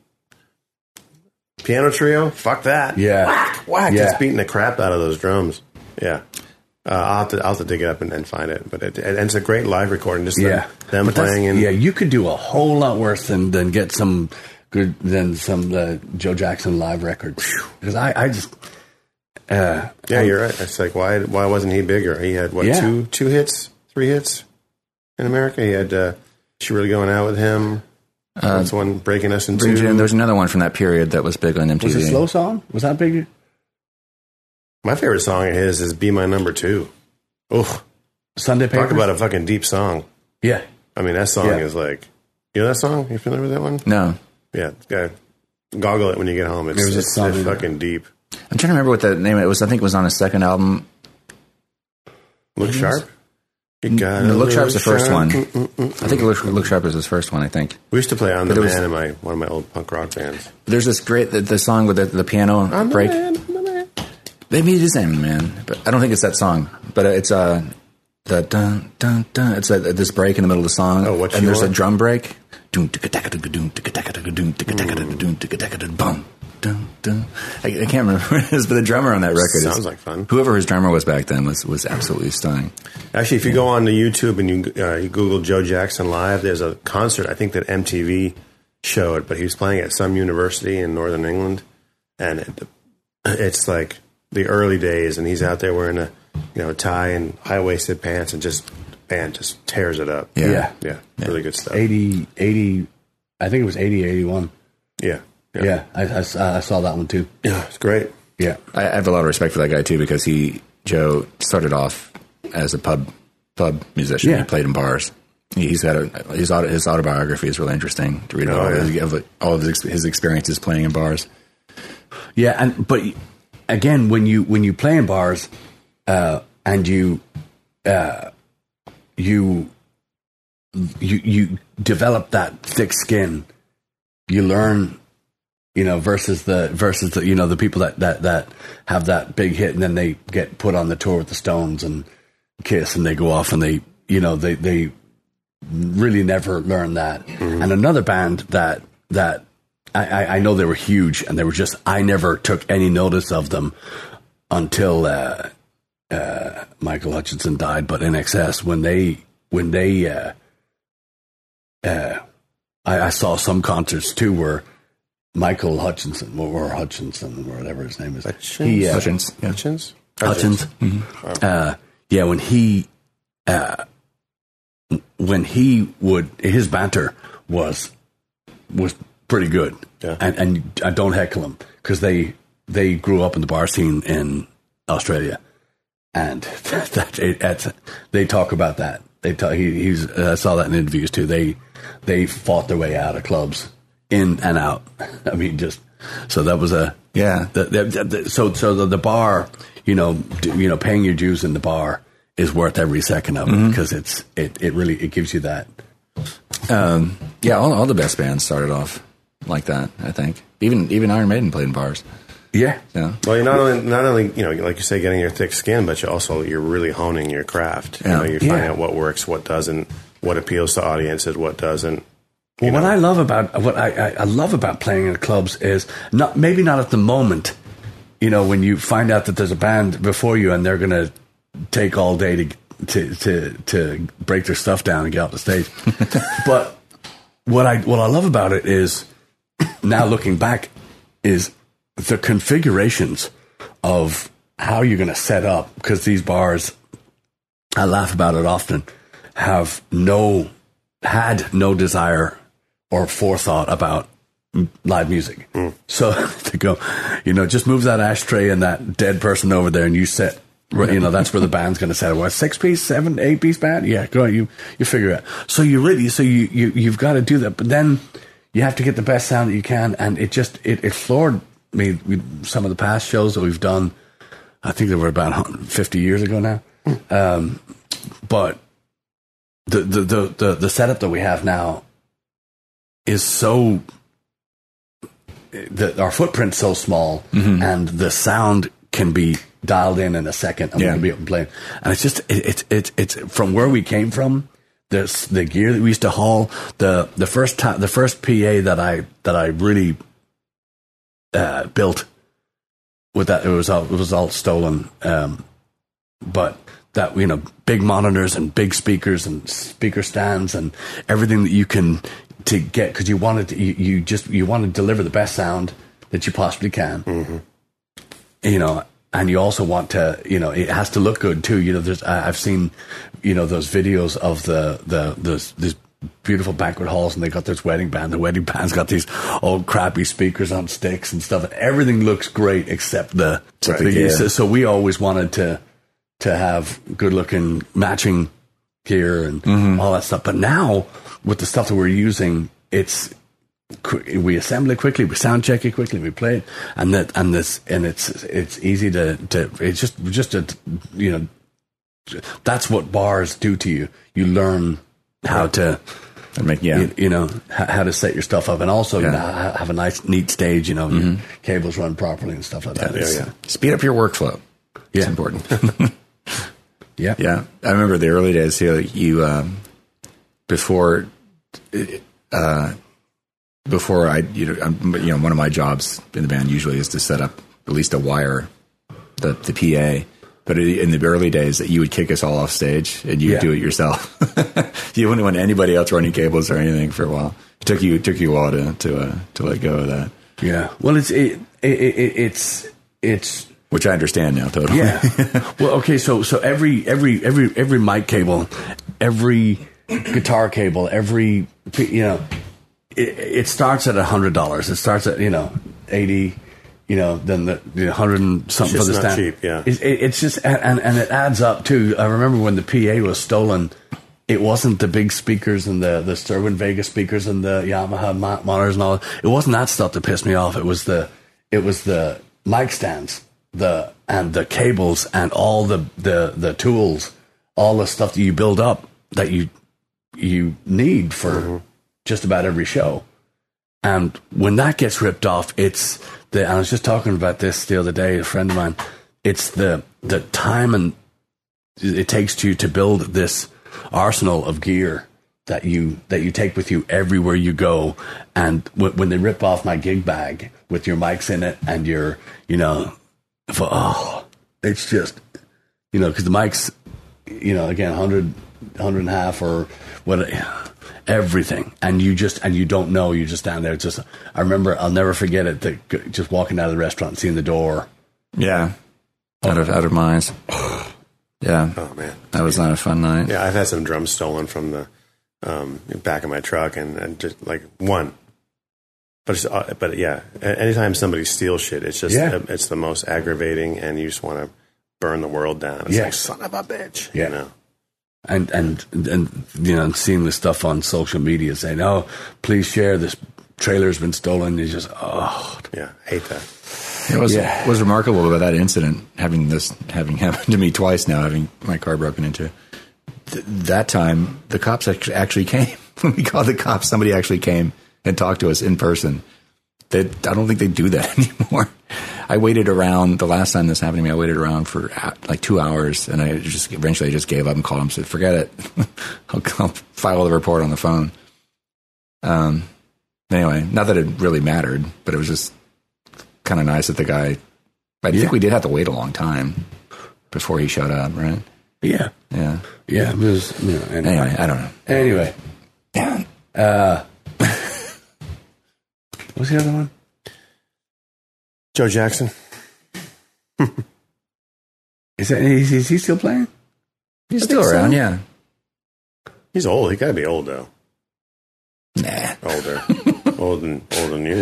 C: piano trio. Fuck that.
B: Yeah.
C: whack whack.
B: Yeah.
C: Just beating the crap out of those drums. Yeah. Uh, I'll, have to, I'll have to dig it up and, and find it, but it, and it's a great live recording. Just
B: yeah,
C: them,
B: that's-
C: playing in
B: Yeah, you could do a whole lot worse than than get some good than some uh, Joe Jackson live records. Because I I just uh,
C: Yeah, you're right. It's like why why wasn't he bigger? He had what
B: Yeah.
C: two two hits, three hits in America. He had uh, she really going out with him. That's one breaking us into.
A: Bring
C: two.
A: June, There's another one from that period that was big on MTV.
B: was it a slow song? Was that big?
C: My favorite song of his is "Be My Number Two. Oh,
B: Sunday Papers.
C: talk about a fucking deep song.
B: yeah.
C: I mean, that song
B: Yeah.
C: is like you know that song. You familiar with that one?
A: No,
C: Yeah, uh, goggle it when you get home. It's,
B: There was a
C: it's, it's fucking deep.
A: I'm trying to remember what the name of it was. I think it was on his second album.
C: Look sharp. You got
A: No, Look Sharp's the first one. I think Look, Look Sharp was his first one. I think.
C: We used to play on the
A: was-
C: man in my one of my old punk rock bands.
A: There's this great the, the song with the, the piano
C: the
A: break.
C: man, the man.
A: Maybe it is Eminem, man, but I don't think it's that song. But it's uh the dun dun dun. It's a, this break in the middle of the song.
C: Oh, what
A: and there's a drum break. Doom, dun, dun. I, I can't remember what it is, but the drummer on that record is,
C: Sounds like fun.
A: Whoever his drummer was back then was was absolutely stunning.
C: Actually, if you go on to YouTube and you, uh, you Google Joe Jackson live, there's a concert I think that MTV showed, but he was playing at some university in Northern England, and it, it's like the early days, and he's out there wearing a you know tie and high waisted pants, and just band just tears it up.
A: Yeah.
B: Yeah.
C: yeah, really good stuff.
B: 80, 80 I think it was 80, 81.
C: Yeah,
B: Yeah, I, I, I saw that one too.
C: yeah, it's great.
B: Yeah.
A: I, I have a lot of respect for that guy too because he Joe started off as a pub pub musician.
B: Yeah.
A: He played in bars. He- He's got a his auto, his autobiography is really interesting to read
C: Oh,
A: all,
C: yeah.
A: of all of his, his experiences playing in bars.
B: Yeah, and but again, when you when you play in bars, uh, and you, uh, you, you you develop that thick skin, you learn, you know, versus the versus the you know the people that that that have that big hit and then they get put on the tour with the Stones and Kiss and they go off and they you know they they really never learn that. And another band that that I, I, I know they were huge and they were just I never took any notice of them until uh, uh, Michael Hutchinson died. But INXS when they when they uh, uh, I, I saw some concerts too where Michael Hutchinson or Hutchinson or whatever his name is he uh,
A: Hutchins, yeah.
C: Hutchins,
B: Hutchins. Uh, yeah, when he, uh, when he would, his banter was was pretty good,
C: Yeah.
B: and and I don't heckle him because they they grew up in the bar scene in Australia, and <laughs> that it, that's, they talk about that. They talk, he, he's uh, I saw that in interviews too. They they fought their way out of clubs in and out. <laughs> I mean, just so that was a
A: Yeah.
B: the, the, the, so so the, the bar, you know, d- you know, paying your dues in the bar is worth every second of it because it's it, it really it gives you that.
A: Um, yeah, all, all the best bands started off like that. I think even even Iron Maiden played in bars.
B: Yeah,
A: Yeah,
C: Well, you're not only not only you know like you say getting your thick skin, but you also you're really honing your craft. You
A: Yeah.
C: know, you're finding
B: Yeah.
C: out what works, what doesn't, what appeals to audiences, what doesn't.
B: Well, what I love about what I, I, I love about playing in clubs is not maybe not at the moment, you know, when you find out that there's a band before you and they're going to take all day to to to to break their stuff down and get off the stage. <laughs> but what I what I love about it is now looking back is the configurations of how you're going to set up because these bars I laugh about it often have no had no desire or forethought about live music. So <laughs> to go, you know, just move that ashtray and that dead person over there, and you set. You know that's where the band's going to set. What six piece, seven, eight piece band? Yeah, go on. You you figure it out. So you really, so you you you've got to do that, but then you have to get the best sound that you can, and it just it, it floored me. We, some of the past shows that we've done, I think they were about 50 years ago now. Um, but the, the, the, the, the setup that we have now is so that our footprint's so small and the sound can be dialed in in a second and
A: Yeah.
B: we can be play. And it's just it, it's it's it's from where we came from. There's the gear that we used to haul. The the first time the first PA that I that I really uh, built with that it was all it was all stolen. Um, but that you know big monitors and big speakers and speaker stands and everything that you can to get because you wanted to, you, you just you want to deliver the best sound that you possibly can. You know and you also want to you know it has to look good too. You know there's i've seen you know those videos of the the those these beautiful banquet halls and they got this wedding band. The wedding band's got these old crappy speakers on sticks and stuff. And everything looks great except the,
A: Except
B: the
A: gear.
B: so, so we always wanted to to have good looking matching gear and
A: Mm-hmm.
B: all that stuff. But now with the stuff that we're using it's we assemble it quickly, we sound check it quickly, we play it, and that and this and it's it's easy to to it's just just a you know that's what bars do to you. You learn how to
A: make, yeah.
B: you, you know how to set your stuff up, and also you know, ha- have a nice neat stage. You know, your cables run properly and stuff like that.
C: yeah,
B: It's-
C: yeah.
A: Speed up your workflow. It's
B: Yeah.
A: important. <laughs> <laughs>
B: yeah,
A: Yeah, I remember the early days. You, know, you um, before, uh, before I, you know, um, you know, one of my jobs in the band usually is to set up at least a wire, the the PA. But in the early days, that you would kick us all off stage and you would
B: Yeah.
A: do it yourself. <laughs> you wouldn't want anybody else running cables or anything for a while. It took you it took you a while to to uh, to let go of that,
B: yeah. Well, it's it, it, it it's it's
A: which I understand now totally.
B: Yeah. <laughs> well, okay. So so every every every every mic cable, every guitar cable, every you know, it, it starts at a hundred dollars. It starts at you know eighty. You know, then the, the hundred and something for the
C: not
B: stand.
C: cheap, yeah.
B: It, it, it's just and, and and it adds up too. I remember when the PA was stolen. It wasn't the big speakers and the the Cerwin Vega speakers and the Yamaha monitors and all. It wasn't that stuff that pissed me off. It was the it was the mic stands, the and the cables and all the the the tools, all the stuff that you build up that you you need for mm-hmm. just about every show. And when that gets ripped off, it's the. I was just talking about this the other day. A friend of mine. It's the the time and it takes to to build this arsenal of gear that you that you take with you everywhere you go. And w- when they rip off my gig bag with your mics in it and your you know, for, oh, it's just you know because the mics, you know, again, 100, 100 and half or what everything and you just and you don't know you just stand there just i remember i'll never forget it the, just walking out of the restaurant and seeing the door
A: yeah, out of out of minds. <sighs> Yeah,
C: Oh man.
A: that was not a fun night.
C: Yeah, I've had some drums stolen from the um, back of my truck, and, and just like one. But it's, uh, but yeah, anytime somebody steals shit, it's just
B: Yeah.
C: it's the most aggravating, and you just want to burn the world down. It's
B: Yeah.
C: like son of a bitch.
B: Yeah.
C: You know?
B: And and and you know seeing the stuff on social media saying oh please share this trailer's been stolen you just oh
C: Yeah, hate that.
A: It was
B: Yeah.
A: was remarkable about that incident having this having <laughs> happened to me twice now, having my car broken into. Th- that time, the cops act- actually came. <laughs> when we called the cops, somebody actually came and talked to us in person. They, I don't think they do that <laughs> anymore. I waited around the last time this happened to me. I waited around for uh, like two hours, and I just eventually I just gave up and called them. Said, "Forget it. <laughs> I'll, I'll file the report on the phone." Um. Anyway, not that it really mattered, but it was just kind of nice that the guy. I
B: Yeah.
A: think we did have to wait a long time before he showed up, right?
B: yeah
A: Yeah.
B: yeah it was you know, anyway,
A: Anyway, I don't know.
B: anyway
A: Yeah. <laughs>
B: what's the other one
C: Joe Jackson. <laughs>
B: is that is, is he still playing
A: He's
C: I
A: still
C: think so.
A: around, yeah.
C: He's old. He got to be old though.
A: Nah.
C: Older, <laughs> old than old than you.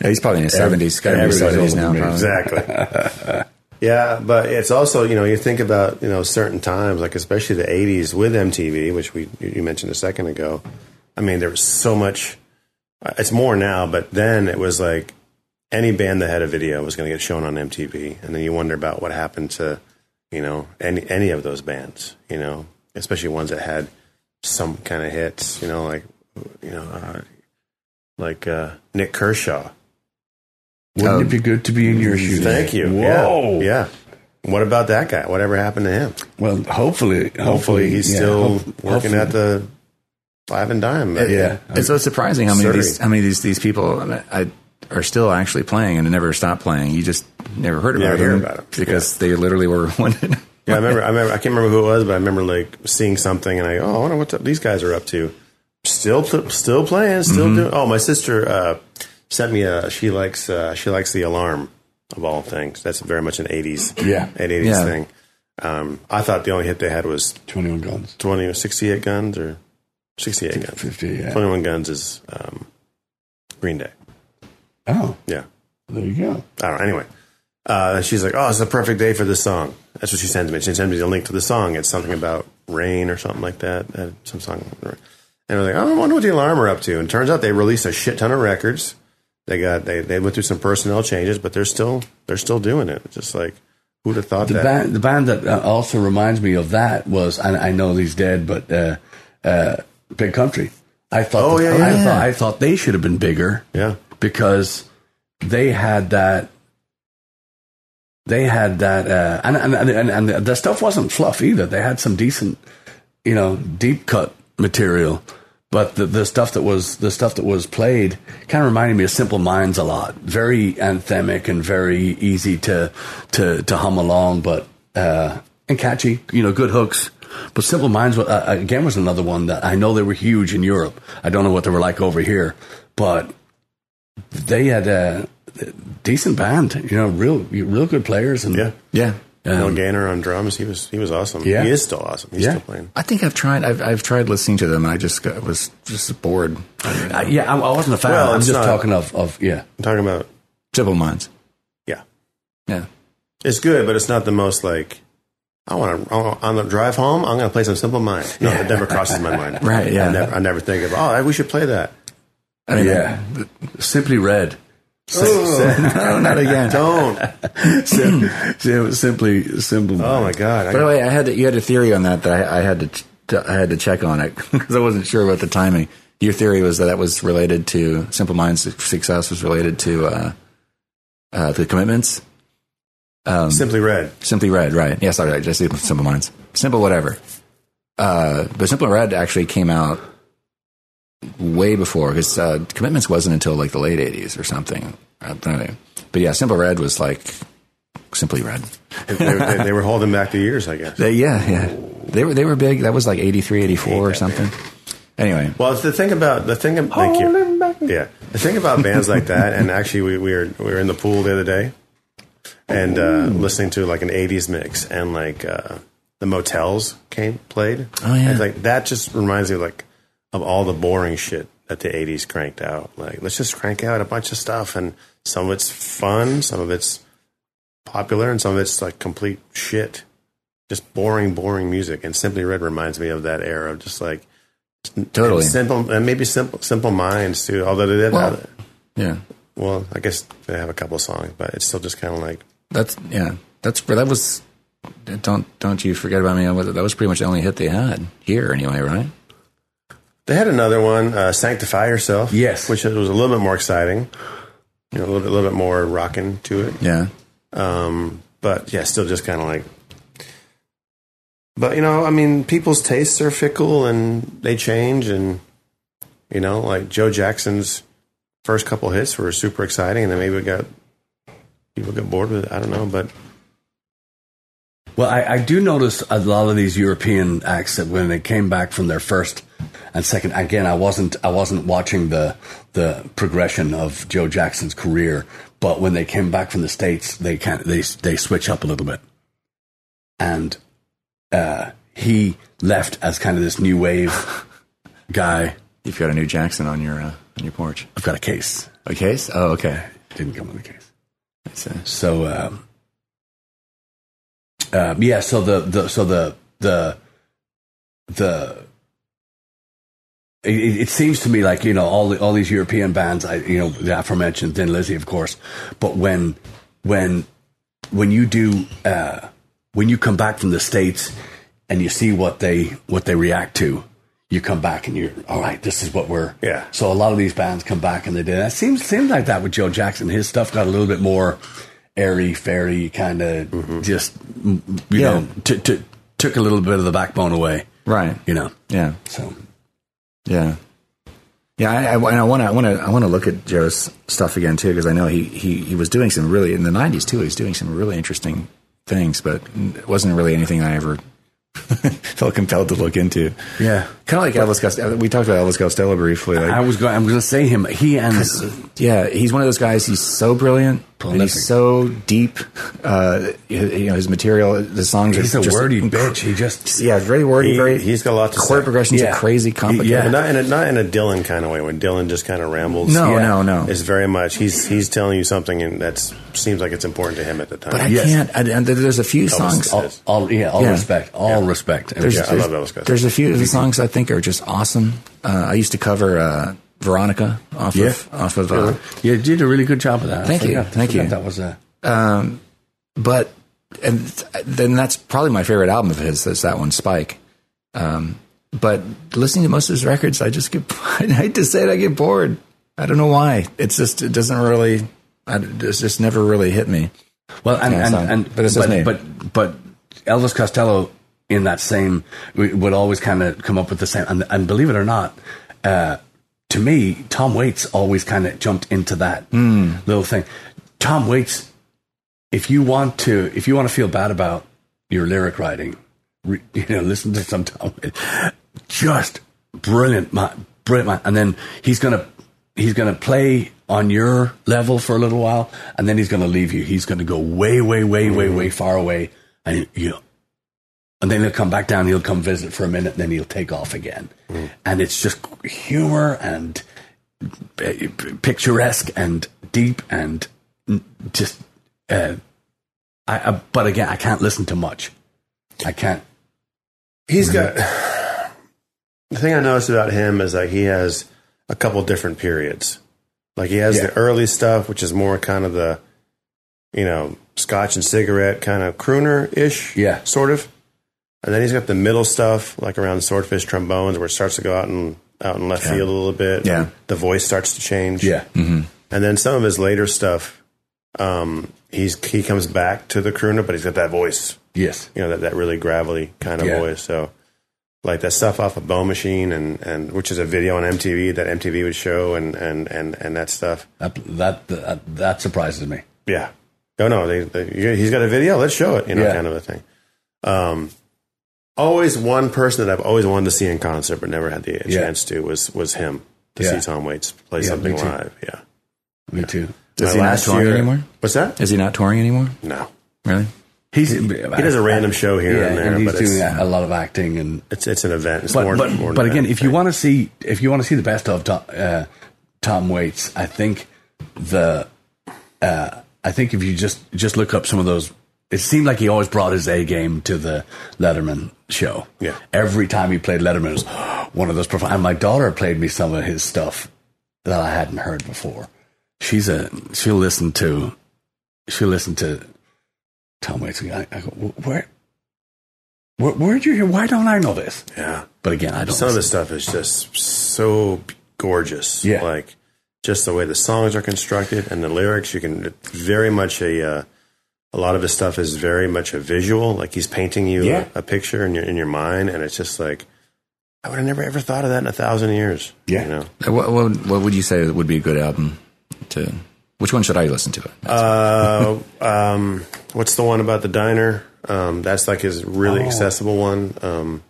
A: Yeah, he's probably in his seventies. Got to be
B: everybody's
A: seventies
B: older
A: now.
B: than
C: Exactly. <laughs> yeah, but it's also you know you think about you know certain times like especially the '80s with MTV, which we you mentioned a second ago. I mean, there was so much. uh, It's more now, but then it was like any band that had a video was going to get shown on MTV, and then you wonder about what happened to you know any any of those bands, you know, especially ones that had some kind of hits, you know, like you know. Uh, like uh, Nik Kershaw.
B: Wouldn't
A: Oh.
B: it be good to be in your shoes?
C: Thank you.
B: Whoa.
C: Yeah. yeah. What about that guy? Whatever happened to him?
B: Well, hopefully, hopefully,
C: Hopefully, he's
B: yeah,
C: still
B: hope-
C: working
B: hopefully.
C: at the five and dime.
B: Yeah.
A: It's so surprising how many of these how many of these these people I mean, I, are still actually playing and never stopped playing. You just never heard about
C: Never hear
A: them
C: about 'em.
A: because they literally were <laughs> one.
C: Yeah, I remember. <laughs> I remember. I can't remember who it was, but I remember like seeing something, and I go, oh, I wonder what the, these guys are up to. Still, still playing, still
B: Mm-hmm.
C: doing. Oh, my sister uh, sent me a. She likes. Uh, she likes the alarm of all things. That's very much an eighties.
B: Yeah.
C: an eighties
A: Yeah.
C: thing. Um, I thought the only hit they had was
B: 21 guns.
C: 20 or 68 guns or 68 guns.
B: 50, yeah.
C: 21 guns is um, Green Day.
B: Oh,
C: Yeah.
B: there you go.
C: I don't know. Anyway, uh, she's like, "Oh, it's a perfect day for this song." That's what she sends me. She sends me the link to the song. It's something about rain or something like that. Uh, some song, and I was like, "Oh, I wonder what the Alarm are up to." And turns out they released a shit ton of records. They got they they went through some personnel changes, but they're still they're still doing it. It's just like who'd have thought
B: The
C: that?
B: band, the band that uh, also reminds me of that was, and I know he's dead, but uh, uh, Big Country. I thought,
C: Oh,
B: that-
C: yeah,
B: I
C: yeah.
B: thought, I thought they should have been bigger
C: yeah,
B: because they had that. They had that, uh, and, and, and, and the stuff wasn't fluff either. They had some decent, you know, deep cut material, but the, the stuff that was the stuff that was played kind of reminded me of Simple Minds a lot. Very anthemic and very easy to to to hum along, but uh, and catchy. You know, good hooks. But Simple Minds uh, again was another one that I know they were huge in Europe. I don't know what they were like over here, but they had a decent band. You know, real real good players. And
C: yeah.
A: yeah,
C: Mel Gaynor on drums. He was he was awesome.
B: Yeah.
C: he is still awesome. He's
B: Yeah.
C: still playing.
A: I think I've tried. I've I've tried listening to them. and I just got, was just bored.
B: Uh, yeah, I, I wasn't a fan.
C: Well,
B: I'm just
C: not-
B: talking of, of yeah.
C: I'm talking about
A: Simple Minds.
C: yeah.
A: Yeah,
C: It's good, but it's not the most like. I want to on the drive home. I'm going to play some Simple Minds. No, it never crosses my mind. <laughs>
A: Right, yeah.
C: I never, I never think of. Oh, we should play that.
A: I mean,
B: Yeah. Simply Red. <laughs>
A: no, not again. <laughs>
C: Don't.
B: Sim- sim- simply, simple.
C: Oh my god.
A: By the way, I had you had a theory on that that I, I had to, to I had to check on it <laughs> because I wasn't sure about the timing. Your theory was that that was related to Simple Minds' success was related to uh, uh, the commitments.
C: simply red.
A: Simply Red, right? Yeah, sorry, I just Simple Minds. Simple whatever. Uh, but Simple Red actually came out way before because uh, Commitments wasn't until like the late '80s or something. But yeah, Simple Red was like Simply Red.
C: They, they, they were holding back the years, I guess.
A: They, yeah, yeah. They were they were big. That was like 83, 84 or something. Anyway,
C: Well, the thing about the thing. Thank you. Yeah, the thing about bands like that, and actually, we, we were we were in the pool the other day, and uh, listening to like an '80s mix, and like uh, the Motels came played.
A: Oh, yeah.
C: it's like that just reminds me like of all the boring shit that the '80s cranked out. Like, let's just crank out a bunch of stuff, and some of it's fun, some of it's popular, and some of it's like complete shit. Just boring, boring music. And Simply Red reminds me of that era of just like
A: Totally.
C: simple and maybe simple simple minds too. Although they did
A: Well-
C: have,
A: yeah.
C: well, I guess they have a couple of songs, but it's still just kind of like
A: That's yeah. That's that was. Don't don't you forget about me. That was pretty much the only hit they had here anyway, right?
C: They had another one, uh, "Sanctify Yourself,"
B: Yes.
C: which was a little bit more exciting, you know, a little bit, a little bit more rocking to it.
A: Yeah.
C: Um, but yeah, still just kind of like. But you know, I mean, people's tastes are fickle and they change, and you know, like Joe Jackson's first couple hits were super exciting, and then maybe we got people got bored with it. I don't know, but
B: Well, I, I do notice a lot of these European acts that when they came back from their first and second, again, I wasn't I wasn't watching the the progression of Joe Jackson's career, but when they came back from the states, they kind they they switch up a little bit, and uh, he left as kind of this new wave <laughs> guy.
A: You've got a new Jackson on your uh, on your porch.
B: I've got a case.
A: A case? Oh, okay.
B: Didn't come with a case.
A: That's,
B: So, um, uh, yeah. So the, the so the the the it, it it seems to me like you know all the, all these European bands. I you know the aforementioned Thin Lizzy, of course. But when when when you do uh, when you come back from the states and you see what they what they react to, you come back and you're all right. This is what we're.
C: Yeah.
B: So a lot of these bands come back and they did. It seems seems like that with Joe Jackson. His stuff got a little bit more airy, fairy, kind of
C: Mm-hmm.
B: just you
A: Yeah.
B: know t- t- took a little bit of the backbone away.
A: Right.
B: You know.
A: Yeah.
B: So
A: Yeah. Yeah, I, I, and I want to, I want to, I want to look at Joe's stuff again too because I know he, he he was doing some really in the '90s too. He was doing some really interesting things, but it wasn't really anything I ever <laughs> felt compelled to look into.
B: yeah.
A: Kind of like Elvis Costello. We talked about Elvis Costello briefly. Like,
B: I was going. I'm going to say him. He and
A: yeah, he's one of those guys. He's so brilliant. And
B: Prolific.
A: he's so deep. Uh, you you know, his material, the songs
B: he's
A: are
B: a
A: just
B: wordy
A: inc-
B: bitch. He just
A: Yeah, very wordy.
C: He-
A: very.
C: he's got a lot to
A: chord
C: say.
A: progressions
B: Yeah.
A: are crazy, complicated.
B: Yeah.
C: Not in a not in a Dylan kind of way. When Dylan just kind of rambles.
A: No,
B: Yeah.
A: no, no.
C: It's very much he's he's telling you something and that seems like it's important to him at the time.
A: But I
B: Yes.
A: can't. I, and there's a few songs.
B: all, all yeah, all
A: Yeah.
B: respect, all respect.
A: There's,
C: Yeah, I love Elvis Costello.
A: There's a few of the songs I think are just awesome. Uh, I used to cover uh, Veronica off
B: Yeah.
A: of off of. Uh,
B: you did a really good job of that. I
A: Thank you.
B: forgot-
A: Thank
B: forgot
A: you.
B: That was a
A: but and then that's probably my favorite album of his. Is that one Spike. Um, but listening to most of his records, I just get. <laughs> I hate to say it, I get bored. I don't know why. It's just it doesn't really. I, it's just never really hit me.
B: well, and
A: Yeah,
B: and, and
A: but it's just me.
B: but but Elvis Costello in that same would always kind of come up with the same. And, and believe it or not, uh, to me, Tom Waits always kind of jumped into that
A: Hmm.
B: little thing. Tom Waits, if you want to, if you want to feel bad about your lyric writing, re, <laughs> you know, listen to some Tom Waits. Just brilliant, man, brilliant man. And then he's gonna he's gonna play on your level for a little while, and then he's gonna leave you. He's gonna go way, way, way, way, way far away, and you. And then he'll come back down. He'll come visit for a minute, and then he'll take off again. And it's just humor and uh, picturesque and deep and just. Uh, I, I, but again, I can't listen to much. I can't.
C: He's got the thing I noticed about him is that he has a couple different periods. Like he has
B: Yeah.
C: the early stuff, which is more kind of the, you know, scotch and cigarette kind of crooner ish,
B: Yeah.
C: sort of. And then he's got the middle stuff, like around swordfish trombones, where it starts to go out and out in left field a little bit.
A: Yeah.
C: the voice starts to change.
B: Yeah.
C: and then some of his later stuff, um, he's he comes back to the crooner, but he's got that voice
B: Yes.
C: you know that, that really gravelly kind of
B: Yeah.
C: voice. So like that stuff off of Bone Machine and, and which is a video on MTV that MTV would show and and and, and that stuff.
B: That that that, that surprises me.
C: Yeah. Oh no, they, they, he's got a video. Let's show it. You know,
B: Yeah.
C: kind of a thing. Um, always one person that I've always wanted to see in concert but never had the
B: Yeah.
C: chance to was was him to
B: Yeah.
C: see Tom Waits play
B: Yeah,
C: something live. Yeah.
B: Me too.
A: Is
C: My
A: he not
C: last
A: touring
C: year-
A: anymore?
C: What's that?
A: Is he not touring anymore?
C: No.
A: Really?
B: He's he
C: He does a random show here
B: yeah,
C: and there,
B: he's
C: but it's,
B: doing a, lot of acting and.
C: it's it's an event. It's
B: But
C: more,
B: but,
C: more
B: but again, if you want to see if you want to see the best of Tom, uh, Tom Waits, I think the uh, I think if you just just look up some of those, it seemed like he always brought his A game to the Letterman show.
C: Yeah.
B: every time he played Letterman, it was one of those. Perform- and my daughter played me some of his stuff that I hadn't heard before. She's a she'll listen to she'll listen to Tom Waits. I, I go, where, where where'd you hear? Why don't I know this?
C: yeah.
B: But again, I don't.
C: some of the stuff is just so gorgeous.
B: Yeah.
C: like just the way the songs are constructed and the lyrics. You can very much a uh, a lot of his stuff is very much a visual. Like he's painting you
B: Yeah.
C: a, a picture in your in your mind, and it's just like I would have never ever thought of that in a thousand years.
B: Yeah.
C: you know.
A: Uh, What, what, what would you say would be a good album to? Which one should I listen to?
C: Uh, um, what's the one about the diner? Um, that's like his really
B: Oh.
C: accessible one. Um,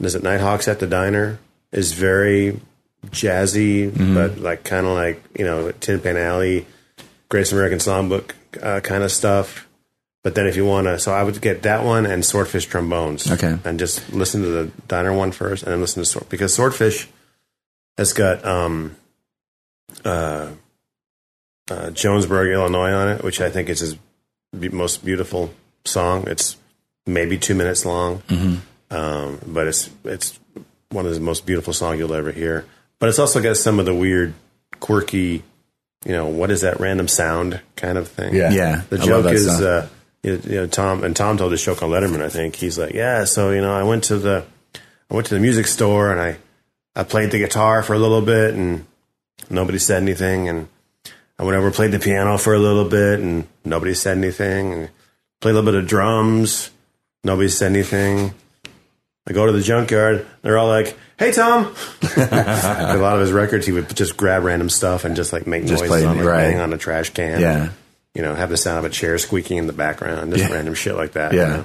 C: is it Nighthawks at the Diner? Is very jazzy, but like kind of like you know Tin Pan Alley, Greatest American Songbook uh, kind of stuff. But then if you want to, so I would get that one and Swordfish Trombones.
A: Okay.
C: and just listen to the Diner one first, and then listen to Sword because Swordfish has got um, uh, uh, Johnsburg, Illinois on it, which I think is his be- most beautiful song. It's maybe two minutes long, um, but it's it's one of the most beautiful songs you'll ever hear. But it's also got some of the weird, quirky, you know, what is that random sound kind of thing.
B: Yeah.
A: Yeah,
C: The
A: I
C: joke is, uh, you you know, Tom and Tom told this joke on Letterman. I think he's like, yeah, so you know, I went to the, I I went to the music store and I, I played the guitar for a little bit and nobody said anything. And I went over and played the piano for a little bit and nobody said anything. And played a little bit of drums. Nobody said anything. I go to the junkyard. They're all like, "Hey, Tom." a lot of his records, he would just grab random stuff and just like make
A: Just
C: noises on, like,
A: right.
C: bang on a trash can.
A: Yeah.
C: you know, have the sound of a chair squeaking in the background, just
A: Yeah.
C: random shit like that. you
A: Yeah.
C: know?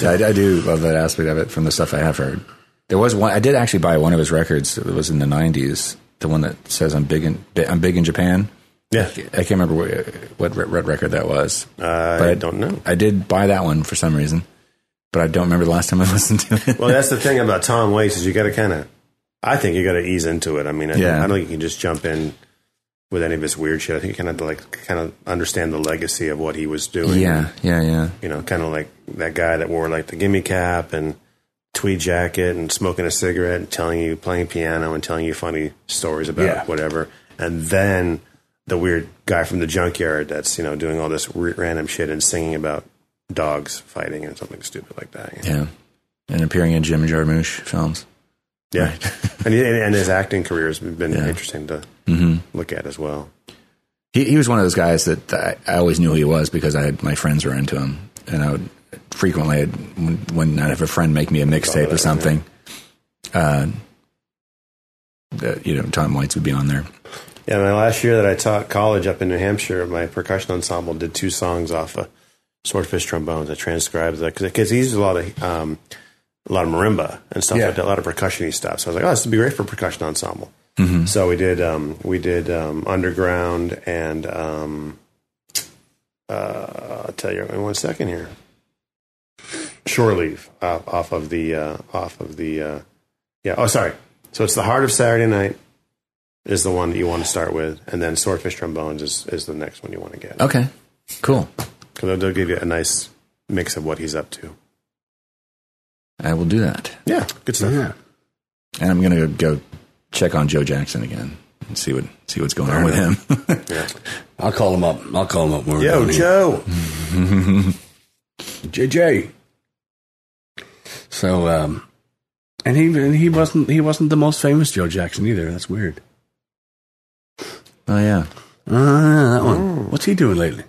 A: Yeah, I, I do love that aspect of it from the stuff I have heard. There was one I did actually buy one of his records. It was in the '90s. The one that says "I'm big in I'm big in Japan."
C: yeah.
A: I can't remember what, what, what record that was.
C: I
A: But
C: don't know.
A: I did buy that one for some reason, but I don't remember the last time I <laughs> listened to it.
C: Well, that's the thing about Tom Waits is you got to kind of. I think you got to ease into it. I mean, I,
A: Yeah.
C: I don't think you can just jump in with any of his weird shit. I think you kind of like kind of understand the legacy of what he was doing.
A: yeah, yeah, yeah.
C: you know, kind of like that guy that wore like the gimme cap and tweed jacket and smoking a cigarette and telling you playing piano and telling you funny stories about
B: Yeah.
C: whatever, and then the weird guy from the junkyard that's you know doing all this random shit and singing about dogs fighting and something stupid like that. you know?
A: Yeah. And appearing in Jim Jarmusch films.
C: Yeah, <laughs> and, and his acting career has been
A: Yeah.
C: interesting to look at as well.
A: He, he was one of those guys that I, I always knew who he was because I had my friends were into him, and I would frequently when, when I'd have a friend make me a mixtape or something, uh, the, you know, Tom Waits would be on there.
C: Yeah, my last year that I taught college up in New Hampshire, my percussion ensemble did two songs off of Swordfish trombones. I transcribed that because he uses a lot of um, a lot of marimba and stuff
B: Yeah.
C: like that, a lot of percussiony stuff. So I was like, oh, this would be great for a percussion ensemble. So we did um, we did um, underground and um, uh, I'll tell you in one second here. Shore Leave uh, off of the uh, off of the uh, yeah. Oh, sorry. So it's the heart of Saturday night is the one that you want to start with, and then Swordfish Trombones is, is the next one you want to get.
A: Okay, cool.
C: Because they'll, they'll give you a nice mix of what he's up to.
A: I will do that,
C: Yeah, good stuff.
B: Yeah.
A: and I'm gonna go check on Joe Jackson again and see what see what's going on with him. <laughs>
C: Yeah.
B: I'll call him up. I'll call him up. When we're
C: Yo. Joe. <laughs>
B: JJ. So, um, and he and he wasn't he wasn't the most famous Joe Jackson either. That's weird.
A: oh yeah,
B: Ah, that one. What's he doing lately?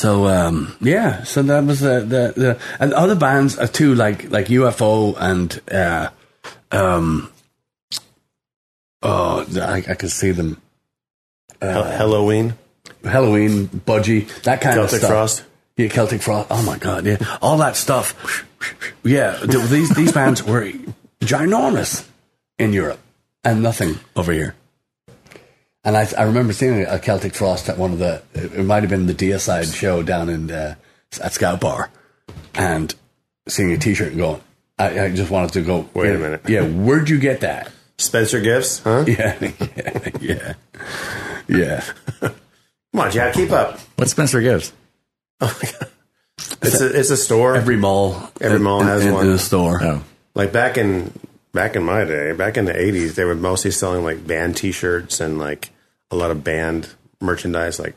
B: So um, yeah, so that was the the, the and other bands uh, too, like like UFO and uh, um, oh, I, I could see them.
C: Hel- Helloween.
B: Helloween, Budgie, that kind
C: Celtic
B: of stuff.
C: Celtic Frost.
B: Yeah, Celtic Frost. Oh my god, yeah, all that stuff. Yeah, these these bands were ginormous in Europe and nothing over here. And I, I remember seeing a Celtic Frost at one of the. It might have been the Deicide show down in uh, at Scout Bar, and seeing a T-shirt and going. I, I just wanted to go.
C: Wait a minute.
B: Yeah, where'd you get that?
C: Spencer Gifts, huh? <laughs>
B: Yeah, yeah, yeah, yeah. <laughs>
C: Come on, Jack, keep up.
A: what Spencer gives? <laughs>
C: It's a, it's a store.
B: Every mall,
C: Every mall
B: in-
C: has
B: in,
C: one.
B: in a store.
A: Oh,
C: like back in back in my day, back in the eighties, they were mostly selling like band T-shirts and like a lot of band merchandise. Like,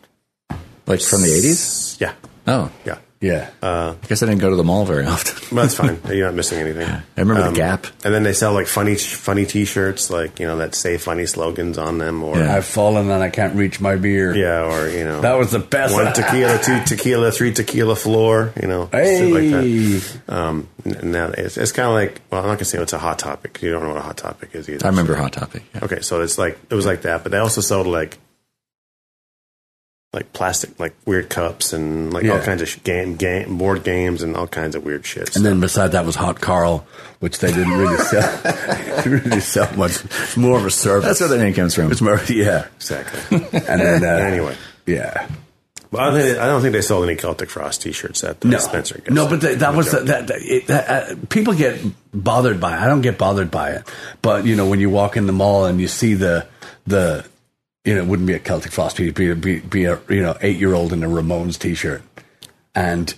A: like from the '80s?
C: yeah,
A: Oh,
C: yeah.
B: Yeah,
C: Uh,
A: I guess I didn't go to the mall very often. <laughs>
C: Well, that's fine. <laughs> You're not missing anything.
A: I remember the Gap.
C: And then they sell like funny, funny T-shirts, like you know that say funny slogans on them, or
A: Yeah.
C: yeah,
B: I've fallen and I can't reach my beer.
C: Yeah, or you know
B: That was the best.
C: one tequila, two <laughs> tequila, three tequila floor. You know, shit like that.
B: Hey,
C: Um, now it's, it's kind of like well, I'm not gonna say it's a hot topic. You don't know what a hot topic is either.
A: I remember Hot Topic. Yeah.
C: Okay, so it's like it was like that, but they also sold like like plastic, like weird cups and like all kinds of sh- game, game board games and all kinds of weird shit.
B: and then beside that was Hot Carl, which they didn't really <laughs> sell. didn't <laughs> really sell much. It's more of a service.
A: That's where the name comes from.
B: It's more, yeah.
C: exactly.
B: And then uh,
C: anyway,
B: yeah.
C: but I don't, think, I don't think they sold any Celtic Frost T-shirts at the
B: No,
C: Spencer. Gifts.
B: no, but that, that was the, that. that, it, that uh, people get bothered by. It. I don't get bothered by it, but you know when you walk in the mall and you see the the you know it wouldn't be a Celtic Frost, be be be, be a you know eight year old in a Ramones t shirt, and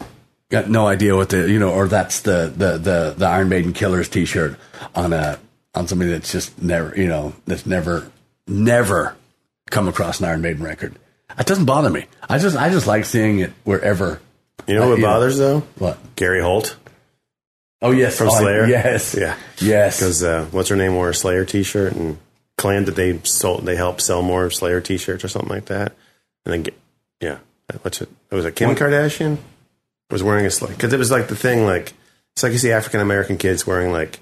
B: got no idea what the you know or that's the the the the Iron Maiden Killers t shirt on a on somebody that's just never you know that's never never come across an Iron Maiden record. It doesn't bother me. I just I just like seeing it wherever.
C: you know
B: uh,
C: what
B: you know.
C: bothers though?
B: What?
C: Gary Holt.
B: Oh yes,
C: from
B: oh,
C: Slayer.
B: Yes,
C: yeah,
B: yes.
C: Because uh, what's her name wore a Slayer T-shirt and claimed that they sold they helped sell more Slayer T-shirts or something like that. And then, get- yeah, what's it? It was a Kim Kardashian was wearing a Slayer because it was like the thing like it's like you see African American kids wearing like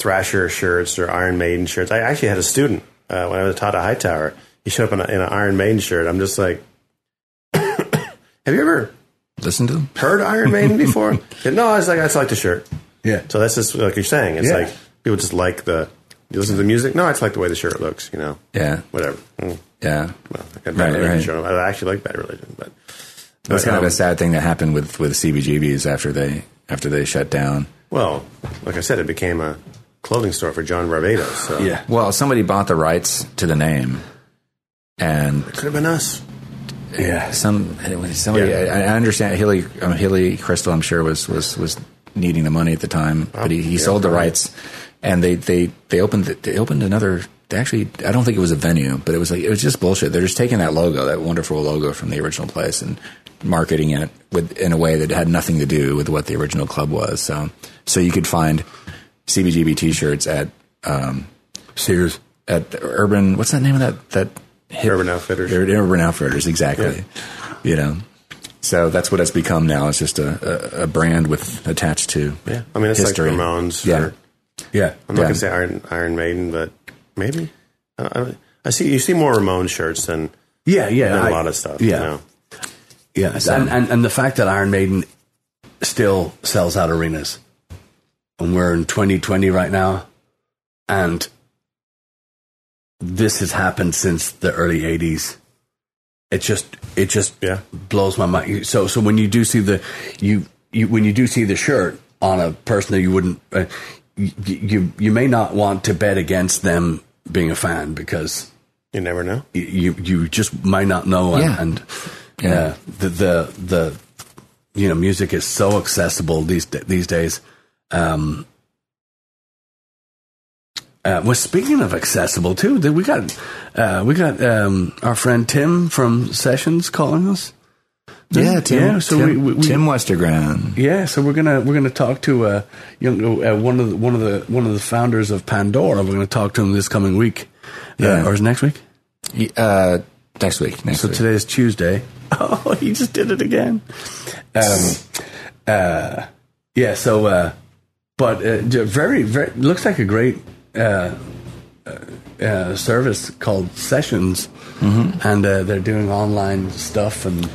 C: Thrasher shirts or Iron Maiden shirts. I actually had a student uh, when I was taught at Hightower. He showed up in, a, in an Iron Maiden shirt. I'm just like, <coughs> have you ever
A: listened to them.
C: heard Iron Maiden before? <laughs> no, I was like, I just like the shirt.
B: yeah,
C: So that's just like you're saying. It's
B: Yeah.
C: like people just like the. You listen to the music. No, I just like the way the shirt looks. You know,
A: Yeah,
C: whatever. Mm,
A: yeah.
C: Well, I got bad
A: Right,
C: religion
A: right.
C: shirt. I actually like bad religion, but
A: That's kind of
C: um,
A: a sad thing that happened with with CBGBs after they after they shut down.
C: well, like I said, it became a clothing store for John Varvatos. So
B: yeah.
A: Well, somebody bought the rights to the name, and it
C: could have been us.
B: Yeah.
A: some somebody.
C: Yeah.
A: I, I understand Hilly um, Hilly Kristal. I'm sure was was was needing the money at the time, but he, he
C: yeah,
A: sold the rights, and they they they opened the, they opened another. They actually, I don't think it was a venue, but it was like it was just bullshit. They're just taking that logo, that wonderful logo from the original place, and marketing it with in a way that had nothing to do with what the original club was. So, so you could find CBGB T-shirts at um,
B: Sears.
A: at Urban. What's that name of that that hip,
C: Urban Outfitters.
A: Urban Outfitters, exactly. You know, so that's what it's become now. It's just a, a, a brand with attached to
C: Yeah, I mean it's
A: history.
C: like Ramones.
A: Yeah.
C: Or-
B: Yeah.
C: I'm not
A: Yeah.
C: gonna say Iron Iron Maiden, but maybe. I, I, I see you see more Ramones shirts than,
B: Yeah, yeah.
C: than a
B: I-
C: lot of stuff.
B: Yeah,
C: You know?
B: yeah. and, and and the fact that Iron Maiden still sells out arenas, and we're in 2020 right now, and this has happened since the early 80s. It just it just
C: Yeah.
B: blows my mind. So so when you do see the you you when you do see the shirt on a person that you wouldn't uh, you, you you may not want to bet against them being a fan because
C: You never know.
B: you you just might not know and,
A: Yeah.
B: and
A: Yeah.
B: uh, the the the you know music is so accessible these these days um uh, well, speaking of accessible too, that we got uh, we got um, our friend Tim from Sessions calling us.
A: Yeah, Tim.
B: Yeah, so
A: Tim,
B: we- we- we-
A: Tim Westergren.
B: Yeah, so we're gonna we're gonna talk to uh, young uh, one of the, one of the one of the founders of Pandora. We're gonna talk to him this coming week.
A: Yeah.
B: uh, or is it next week?
A: Uh, next week. Next
B: So
A: week.
B: is Tuesday. <laughs> Oh, he just did it again. Um, uh, yeah. So, uh, but uh, very, very looks like a great uh, uh, uh, service called Sessions, and uh, they're doing online stuff and.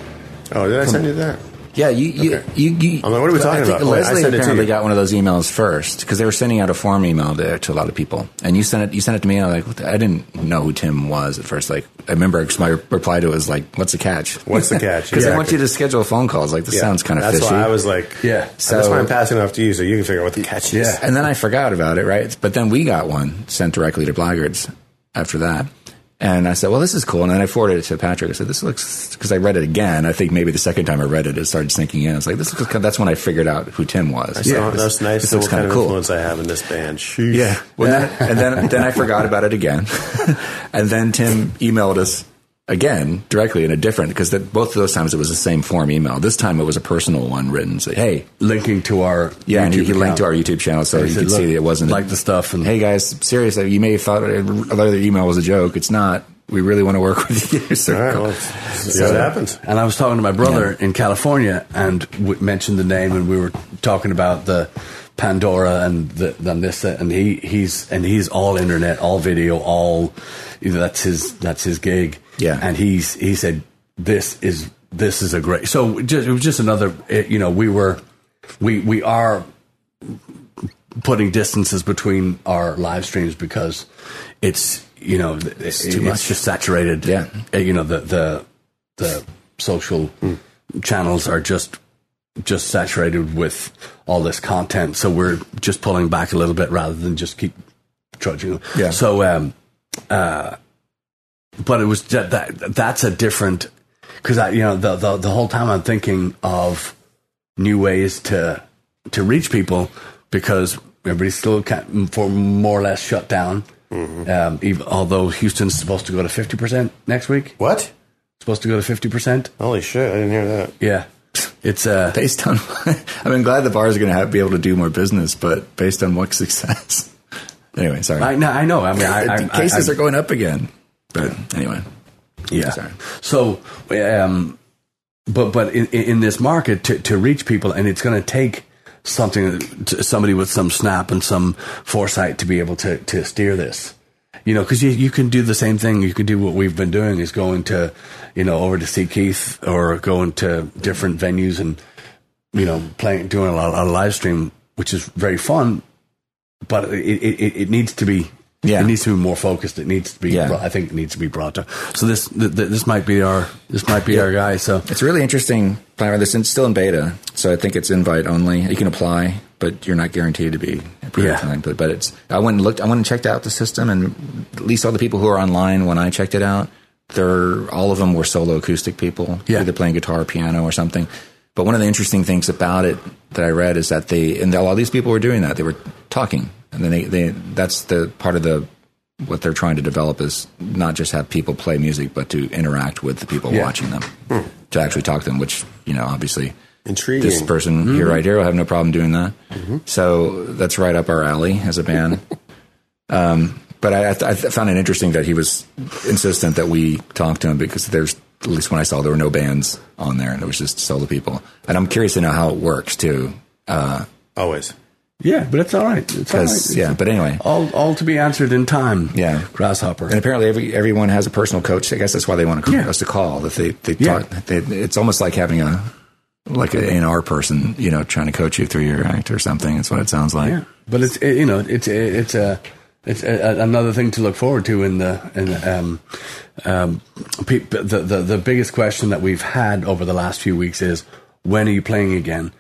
C: Oh, did I send you that?
A: Yeah, you, you, you, you
C: I'm like, what are we talking
A: I think
C: about? Wait, I
A: Leslie
C: sent it to
A: apparently
C: you.
A: got one of those emails first because they were sending out a form email to, to a lot of people, and you sent it. You sent it to me, and I'm like, what the, I didn't know who Tim was at first. Like, I remember 'cause my reply to it was like, "What's the catch?"
C: What's the <laughs> catch?
A: Because
C: Exactly.
A: want you to schedule phone calls. Like, this
C: Yeah.
A: sounds kind of
C: That's
A: fishy.
C: why I was like,
B: Yeah.
C: So that's why I'm passing it off to you, so you can figure out what the catch is.
B: Yeah.
A: And then I forgot about it, right? But then we got one sent directly to Blackguards after that. And I said, well, this is cool. And then I forwarded it to Patrick. I said, this looks, because I read it again. I think maybe the second time I read it, it started sinking in. I was like, this looks, that's when I figured out who Tim was.
C: So oh, that's nice.
A: This
C: So
A: looks
C: what kind
A: kind
C: of
A: of cool.
C: influence I have in this band? Sheesh.
A: Yeah. Well, Then, and then, then I forgot about it again. <laughs> and then Tim emailed us again directly in a different, because both of those times it was the same form email. This time it was a personal one written. Say, hey,
B: linking to our
A: yeah, and he,
B: YouTube
A: he linked to our YouTube channel so
B: He
A: you
B: said,
A: could see that it wasn't
B: like the stuff and
A: hey guys, seriously, you may have thought another email was a joke. It's not. We really want to work with you. <laughs> So,
C: All right. Well, see what happens.
B: And I was talking to my brother in California and w- mentioned the name, and we were talking about the Pandora and the and this and he he's and he's all internet, all video, all you know, that's his that's his gig.
A: Yeah.
B: and he's he said this is this is a great. So just, it was just another. It, you know, we were we we are putting distances between our live streams because it's you know it's,
A: too
B: it's
A: much.
B: just saturated.
A: Yeah.
B: Uh, you know the the the social channels are just just saturated with all this content. So we're just pulling back a little bit rather than just keep trudging.
A: Yeah.
B: So um uh but it was that, that that's a different because I you know the, the the whole time I'm thinking of new ways to to reach people because everybody's still kind for more or less shut down. Um, even, although Houston's supposed to go to fifty percent next week,
C: What?
B: supposed to go to fifty percent.
C: Holy shit! I didn't hear that.
B: Yeah, it's uh, <laughs>
A: Based on, <laughs> I mean, glad the bars are going to have be able to do more business, but based on what success? <laughs> anyway, sorry.
B: I know. I know. I mean, I, I,
A: The cases
B: I,
A: are going up again. But anyway,
B: Yeah.
A: Sorry.
B: So, um, but but in, in this market to, to reach people, and it's going to take something, somebody with some snap and some foresight to be able to to steer this. You know, because you, you can do the same thing. You can do what we've been doing is going to, you know, over to see Keith or going to different venues and, you know, playing, doing a lot live stream, which is very fun. But it, it, it needs to be,
A: Yeah.
B: it needs to be more focused. It needs to be,
A: Yeah.
B: I think, it needs to be brought to. So this, th- th- this might be our, this might be our guy. So
A: it's really interesting plan. This is still in beta, so I think it's invite only. You can apply, but you're not guaranteed to be at
B: Yeah.
A: time. But but it's. I went and looked. I went and checked out the system, and at least all the people who are online when I checked it out, they're all of them were solo acoustic people,
B: Yeah.
A: either playing guitar, or piano, or something. But one of the interesting things about it that I read is that they and a lot of these people were doing that. They were talking, and then they, they that's the part of the what they're trying to develop is not just have people play music, but to interact with the people
B: Yeah.
A: watching them, to actually talk to them. Which you know, obviously,
C: Intriguing.
A: this person
B: Mm-hmm.
A: here right here will have no problem doing that. So that's right up our alley as a band. <laughs> um, but I, I, th- I found it interesting that he was insistent that we talk to him because there's at least when I saw there were no bands on there and it was just solo people. And I'm curious to know how it works too. Uh,
C: Always.
B: Yeah, but it's all right. It's all right.
A: because yeah, but anyway,
B: all, all to be answered in time.
A: Yeah.
B: grasshopper.
A: And apparently, every everyone has a personal coach. I guess that's why they want to,
B: Yeah.
A: us to call. That they they
B: Yeah.
A: talk. They, it's almost like having a like an A&R person, you know, trying to coach you through your act or something. That's what it sounds like.
B: Yeah, but it's it, you know it's it's a it's a, another thing to look forward to in the in the, um um pe- the, the the biggest question that we've had over the last few weeks is when are you playing again?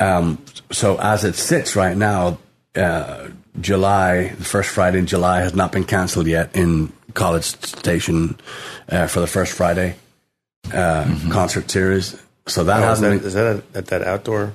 B: Um, so as it sits right now, uh, July the first Friday in July has not been cancelled yet in College Station uh, for the first Friday uh, concert series. So that
C: Oh, is
B: hasn't
C: that,
B: been,
C: is that at that outdoor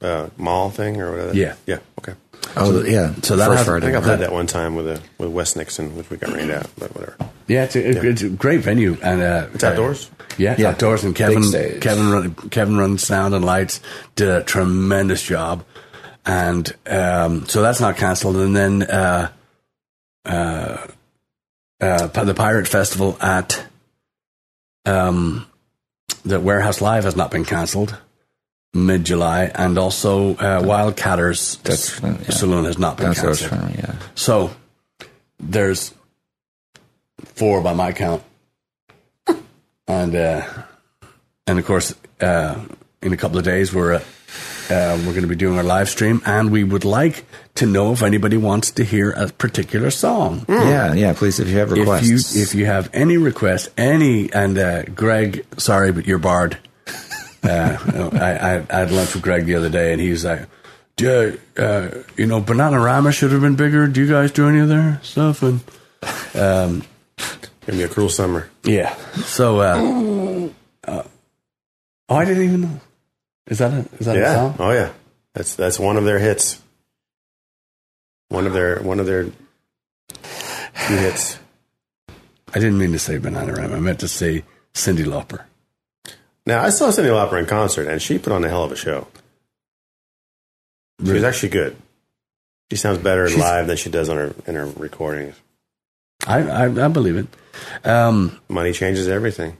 C: uh, mall thing or whatever?
B: Yeah.
C: Yeah. Okay.
A: Oh, yeah.
B: so that
A: First
B: has-
C: I think I played that one time with a, with West Nixon, which we got rained out, but whatever.
B: Yeah, it's a, it's a great venue and uh,
C: It's outdoors?
B: Yeah,
A: Yeah.
B: outdoors, and Kevin. Kevin run, Kevin runs sound and lights did a tremendous job, and um, so that's not cancelled. And then uh, uh, uh, the Pirate Festival at um, the Warehouse Live has not been cancelled mid July, and also uh, Wildcatters
A: That's- yeah.
B: Saloon has not been
A: That's what I was
B: cancelled.
A: yeah.
B: So there's four by my count, <laughs> and uh, and of course, uh, in a couple of days we're uh, uh, we're going to be doing our live stream, and we would like to know if anybody wants to hear a particular song.
A: Yeah, yeah. Please, if you have
B: If
A: requests,
B: you if you have any requests, any and uh, Greg, sorry, but you're barred. Uh, I, I I had lunch with Greg the other day, and he was like, "Yeah, uh, you know, Bananarama should have been bigger. Do you guys do any of their stuff?" And
C: Gonna be a cruel summer.
B: yeah, so uh, uh, oh, I didn't even know. Is that a is that a song?
C: Oh yeah. That's that's one of their hits. One of their one of their hits.
B: I didn't mean to say Bananarama. I meant to say Cyndi Lauper.
C: Now I saw Cyndi Lauper in concert, and she put on a hell of a show. She was actually good. She sounds better
B: She's-
C: live than she does on her in her recordings.
B: I I, I believe it. Um,
C: Money changes everything.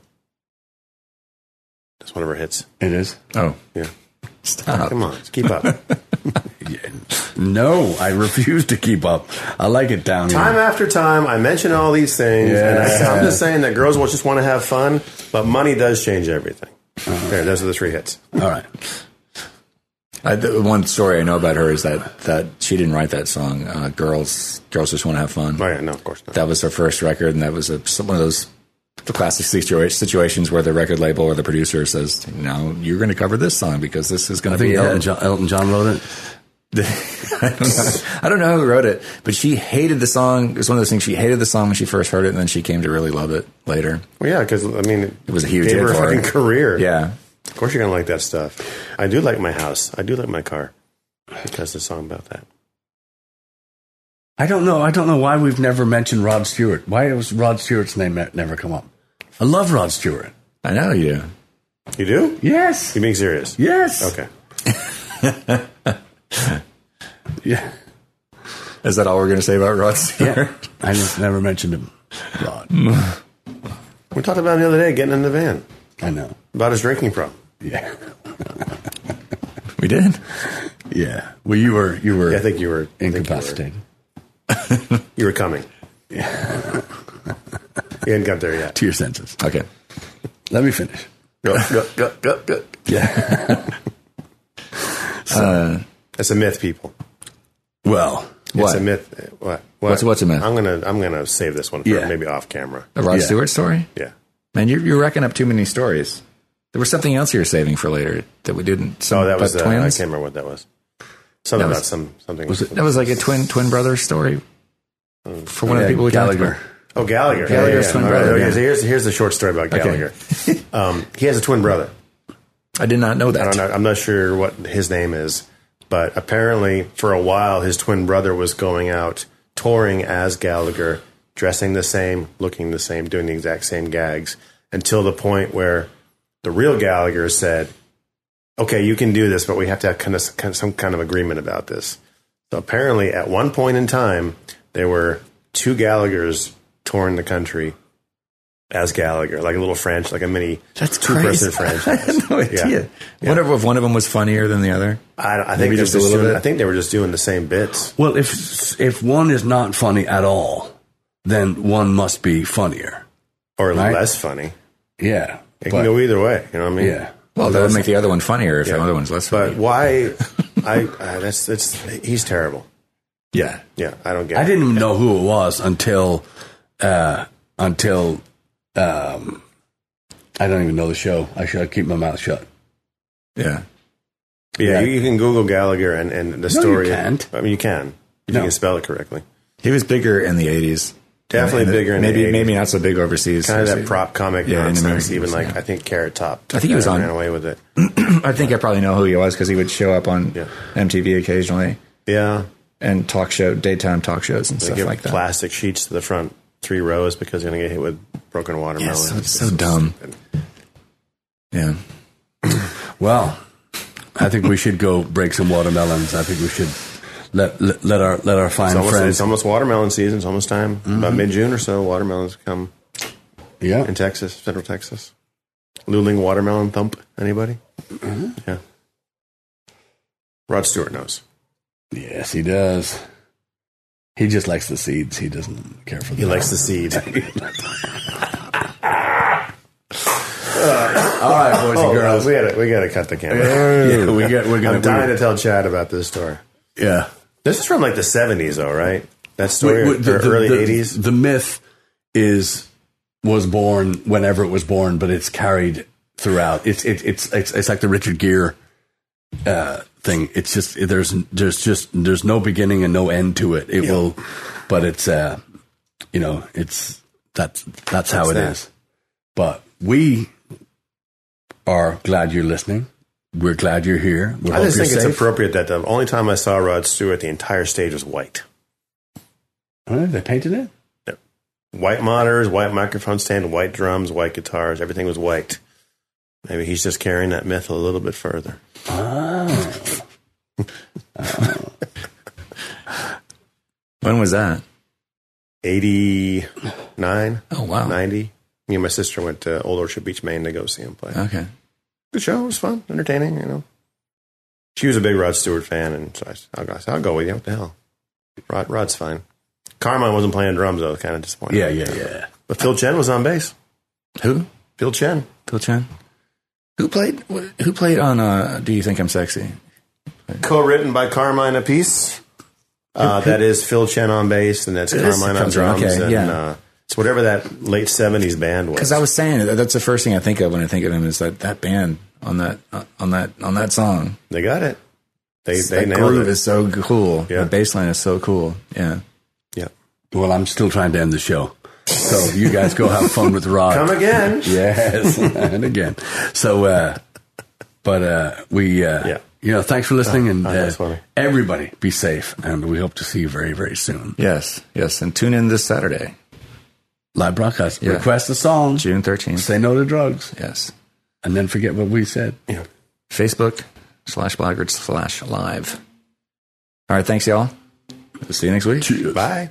C: That's one of her hits.
B: it is.
A: oh,
C: Yeah.
A: Stop.
C: Come on, keep up. <laughs>
B: No, I refuse to keep up. I like it down here.
C: time
B: here.
C: after time, I mention all these things, and I, I'm just saying that girls will just want to have fun, but money does change everything. There, those are the three hits.
B: All right.
A: I, the one story I know about her is that that she didn't write that song. Uh, girls, girls just want to have fun.
C: Oh yeah, no, of course not.
A: That was her first record, and that was a, one of those the classic situa- situations where the record label or the producer says, "No, you're going to cover this song because this is going to be."
B: think Elton
A: hit."
B: John, Elton John wrote it. <laughs>
A: I don't, know, I don't know who wrote it, but she hated the song. It was one of those things. She hated the song when she first heard it, and then she came to really love it later.
C: Well, yeah, because I mean,
A: It was a huge
C: gave
A: hit
C: her a
A: for her.
C: fucking career.
A: Yeah,
C: of course you're gonna like that stuff. I do like my house. I do like my car because the song about that.
B: I don't know. I don't know why we've never mentioned Rod Stewart. Why was Rod Stewart's name never come up? I love Rod Stewart.
A: I know you. do.
C: You do?
B: Yes.
C: You being serious?
B: Yes.
C: Okay. <laughs>
B: Yeah.
A: Is that all we're going to say about Rod Stewart?
B: Yeah. I just never mentioned him. Rod. <laughs>
C: We talked about him the other day getting in the van
B: I know.
C: about his drinking problem.
B: Yeah.
A: We did.
B: Yeah. Well, you were you were
C: Yeah, I think you were I think you were-
B: incapacitated. <laughs>
C: You were coming. <laughs> You hadn't got there yet.
B: to your senses.
A: Okay.
B: Let me finish.
C: Go, go, go, go, go. <laughs>
B: Yeah.
C: That's a myth, people.
B: well,
A: What?
C: It's a myth. What? what?
A: What's- what's a myth?
C: I'm gonna I'm gonna save this one for
B: Yeah.
C: maybe off camera.
A: The Rod
B: Yeah.
A: Stewart story?
C: Yeah.
A: Man, you're, you're racking up too many stories. There was something else you were saving for later that we didn't. Some
C: Oh, that was uh,
A: about
C: I can't remember what that was. Something
A: That was-
C: about some something.
B: Was it-
A: That was like a twin twin brother story for one of the people we talked
B: Gallagher.
A: about.
C: Oh, Gallagher.
A: Gallagher's
C: yeah, yeah.
A: twin brother,
C: okay,
A: yeah.
C: here's here's the short story about Gallagher. <laughs> um, he has a twin brother.
A: I did not know that.
C: I don't know. I'm not sure what his name is, but apparently for a while his twin brother was going out touring as Gallagher, dressing the same, looking the same, doing the exact same gags until the point where the real Gallagher said, "Okay, you can do this, but we have to have kind of, kind of some kind of agreement about this." So apparently, at one point in time, there were two Gallaghers touring the country as Gallagher, like a little French, like a mini
A: That's
C: two-person French. <laughs>
A: I had no idea.
C: Yeah.
A: Wonder if one of them was funnier than the other.
C: I, I think
A: just a little
C: doing,
A: bit?
C: I think they were just doing the same bits.
B: Well, if if one is not funny at all, then one must be funnier.
C: or
B: Right.
C: less funny.
B: Yeah.
C: It
B: But-
C: can go either way. You know what I mean?
B: Yeah.
A: Well, that would make the other one funnier if
C: Yeah.
A: the other one's less
C: But
A: funny.
C: why? <laughs> I uh, that's that's he's terrible.
A: yeah.
C: Yeah, I don't get.
B: I
C: it.
B: didn't even know who it was until uh, until um, I don't even know the show. I should keep my mouth shut.
A: Yeah.
C: Yeah,
B: Yeah.
C: You, you can Google Gallagher and, and the
B: you
C: story.
B: can't.
C: I mean, you can if
B: No.
C: you can spell it correctly.
A: He was bigger in the 80s.
C: Definitely
A: the-
C: bigger in
A: maybe
C: 80s.
A: maybe not so big overseas.
C: Kind of that prop comic
A: Yeah,
C: nonsense.
A: American
C: Even like
A: yeah.
C: I think Carrot Top.
A: I think he was on-
C: ran away with it. <clears throat>
A: I think I probably know who he was because he would show up on
C: Yeah.
A: MTV occasionally
C: Yeah,
A: and talk show, daytime talk shows and
C: they
A: stuff
C: give
A: like that.
C: plastic sheets to the front three rows because you're gonna get hit with broken watermelon.
A: so-
C: It's
A: so dumb.
C: stupid.
A: Yeah. <clears throat>
B: Well, I think we should go break some watermelons. I think we should let let, let our let our fine
C: It's almost,
B: friends.
C: it's almost watermelon season. It's almost time.
A: Mm-hmm.
C: About mid June or so, watermelons come
B: yeah.
C: in Texas, Central Texas. Luling watermelon thump. Anybody?
A: Mm-hmm.
C: Yeah. Rod Stewart knows.
B: Yes, he does. He just likes the seeds. He doesn't care for the
C: He likes the seed. <laughs>
B: All right, boys
C: oh,
B: and girls.
C: we gotta we gotta cut the camera. <laughs>
B: Yeah, we get. We're gonna.
C: I'm dying to tell Chad about this story.
B: yeah.
C: This is from like the 70s, though, right? That story,
B: Wait, wait,
C: or early
B: the,
C: 80s.
B: The myth is was born whenever it was born, but it's carried throughout. It's it, it's it's it's like the Richard Gere uh, thing. It's just there's there's just there's no beginning and no end to it. It will, but it's uh, you know, it's that's that's how it is.
C: that.
B: But we are glad you're listening. We're glad you're here. We
C: I
B: hope
C: just
B: you're
C: think it's
B: safe.
C: appropriate that the only time I saw Rod Stewart, the entire stage was white.
B: Oh, huh? they painted it.
C: White monitors, white microphone stand, white drums, white guitars. Everything was white. Maybe he's just carrying that myth a little bit further.
B: Oh. <laughs>
A: When was that?
C: 89,
A: Oh, wow.
C: 90. Me and my sister went to Old Orchard Beach, Maine to go see him play.
A: Okay.
C: Good show. It was fun, entertaining, you know. She was a big Rod Stewart fan, and so I said, I'll go, I said, I'll go with you. What the hell? Rod, Rod's fine. Carmine wasn't playing drums, though. I was kind of disappointing.
B: Yeah, yeah, yeah.
C: But Phil Chen was on bass.
A: Who?
C: Phil Chen.
A: Phil Chen? Who played? Who played on uh, "Do You Think I'm Sexy"?
C: Co-written by Carmine Appice. Uh, that is Phil Chen on bass, and that's Carmine on drums.
A: okay,
C: and,
A: yeah.
C: uh, it's whatever that late '70s band was.
A: Because I was saying that's the first thing I think of when I think of him is that that band on that uh, on that on that song.
C: they got it. They they
A: that
C: nailed
A: groove
C: it.
A: is so cool.
C: Yeah.
A: The bass line is so cool. Yeah.
C: yeah.
B: Well, I'm still trying to end the show. So you guys go have fun with Rod.
C: Come again.
B: Yes, <laughs> and again. So, uh, but uh, we, uh,
C: Yeah.
B: you know, thanks for listening, and
C: oh,
B: uh, everybody be safe, and we hope to see you very, very soon.
A: Yes. Yes. And tune in this Saturday,
B: Live broadcast.
A: Yeah.
B: Request a song.
A: June thirteenth.
B: Say no to drugs.
A: Yes.
B: and then forget what we said.
C: Yeah.
A: Facebook slash Blackguard slash live. All right. Thanks, y'all. See you next week. Cheers.
C: Bye.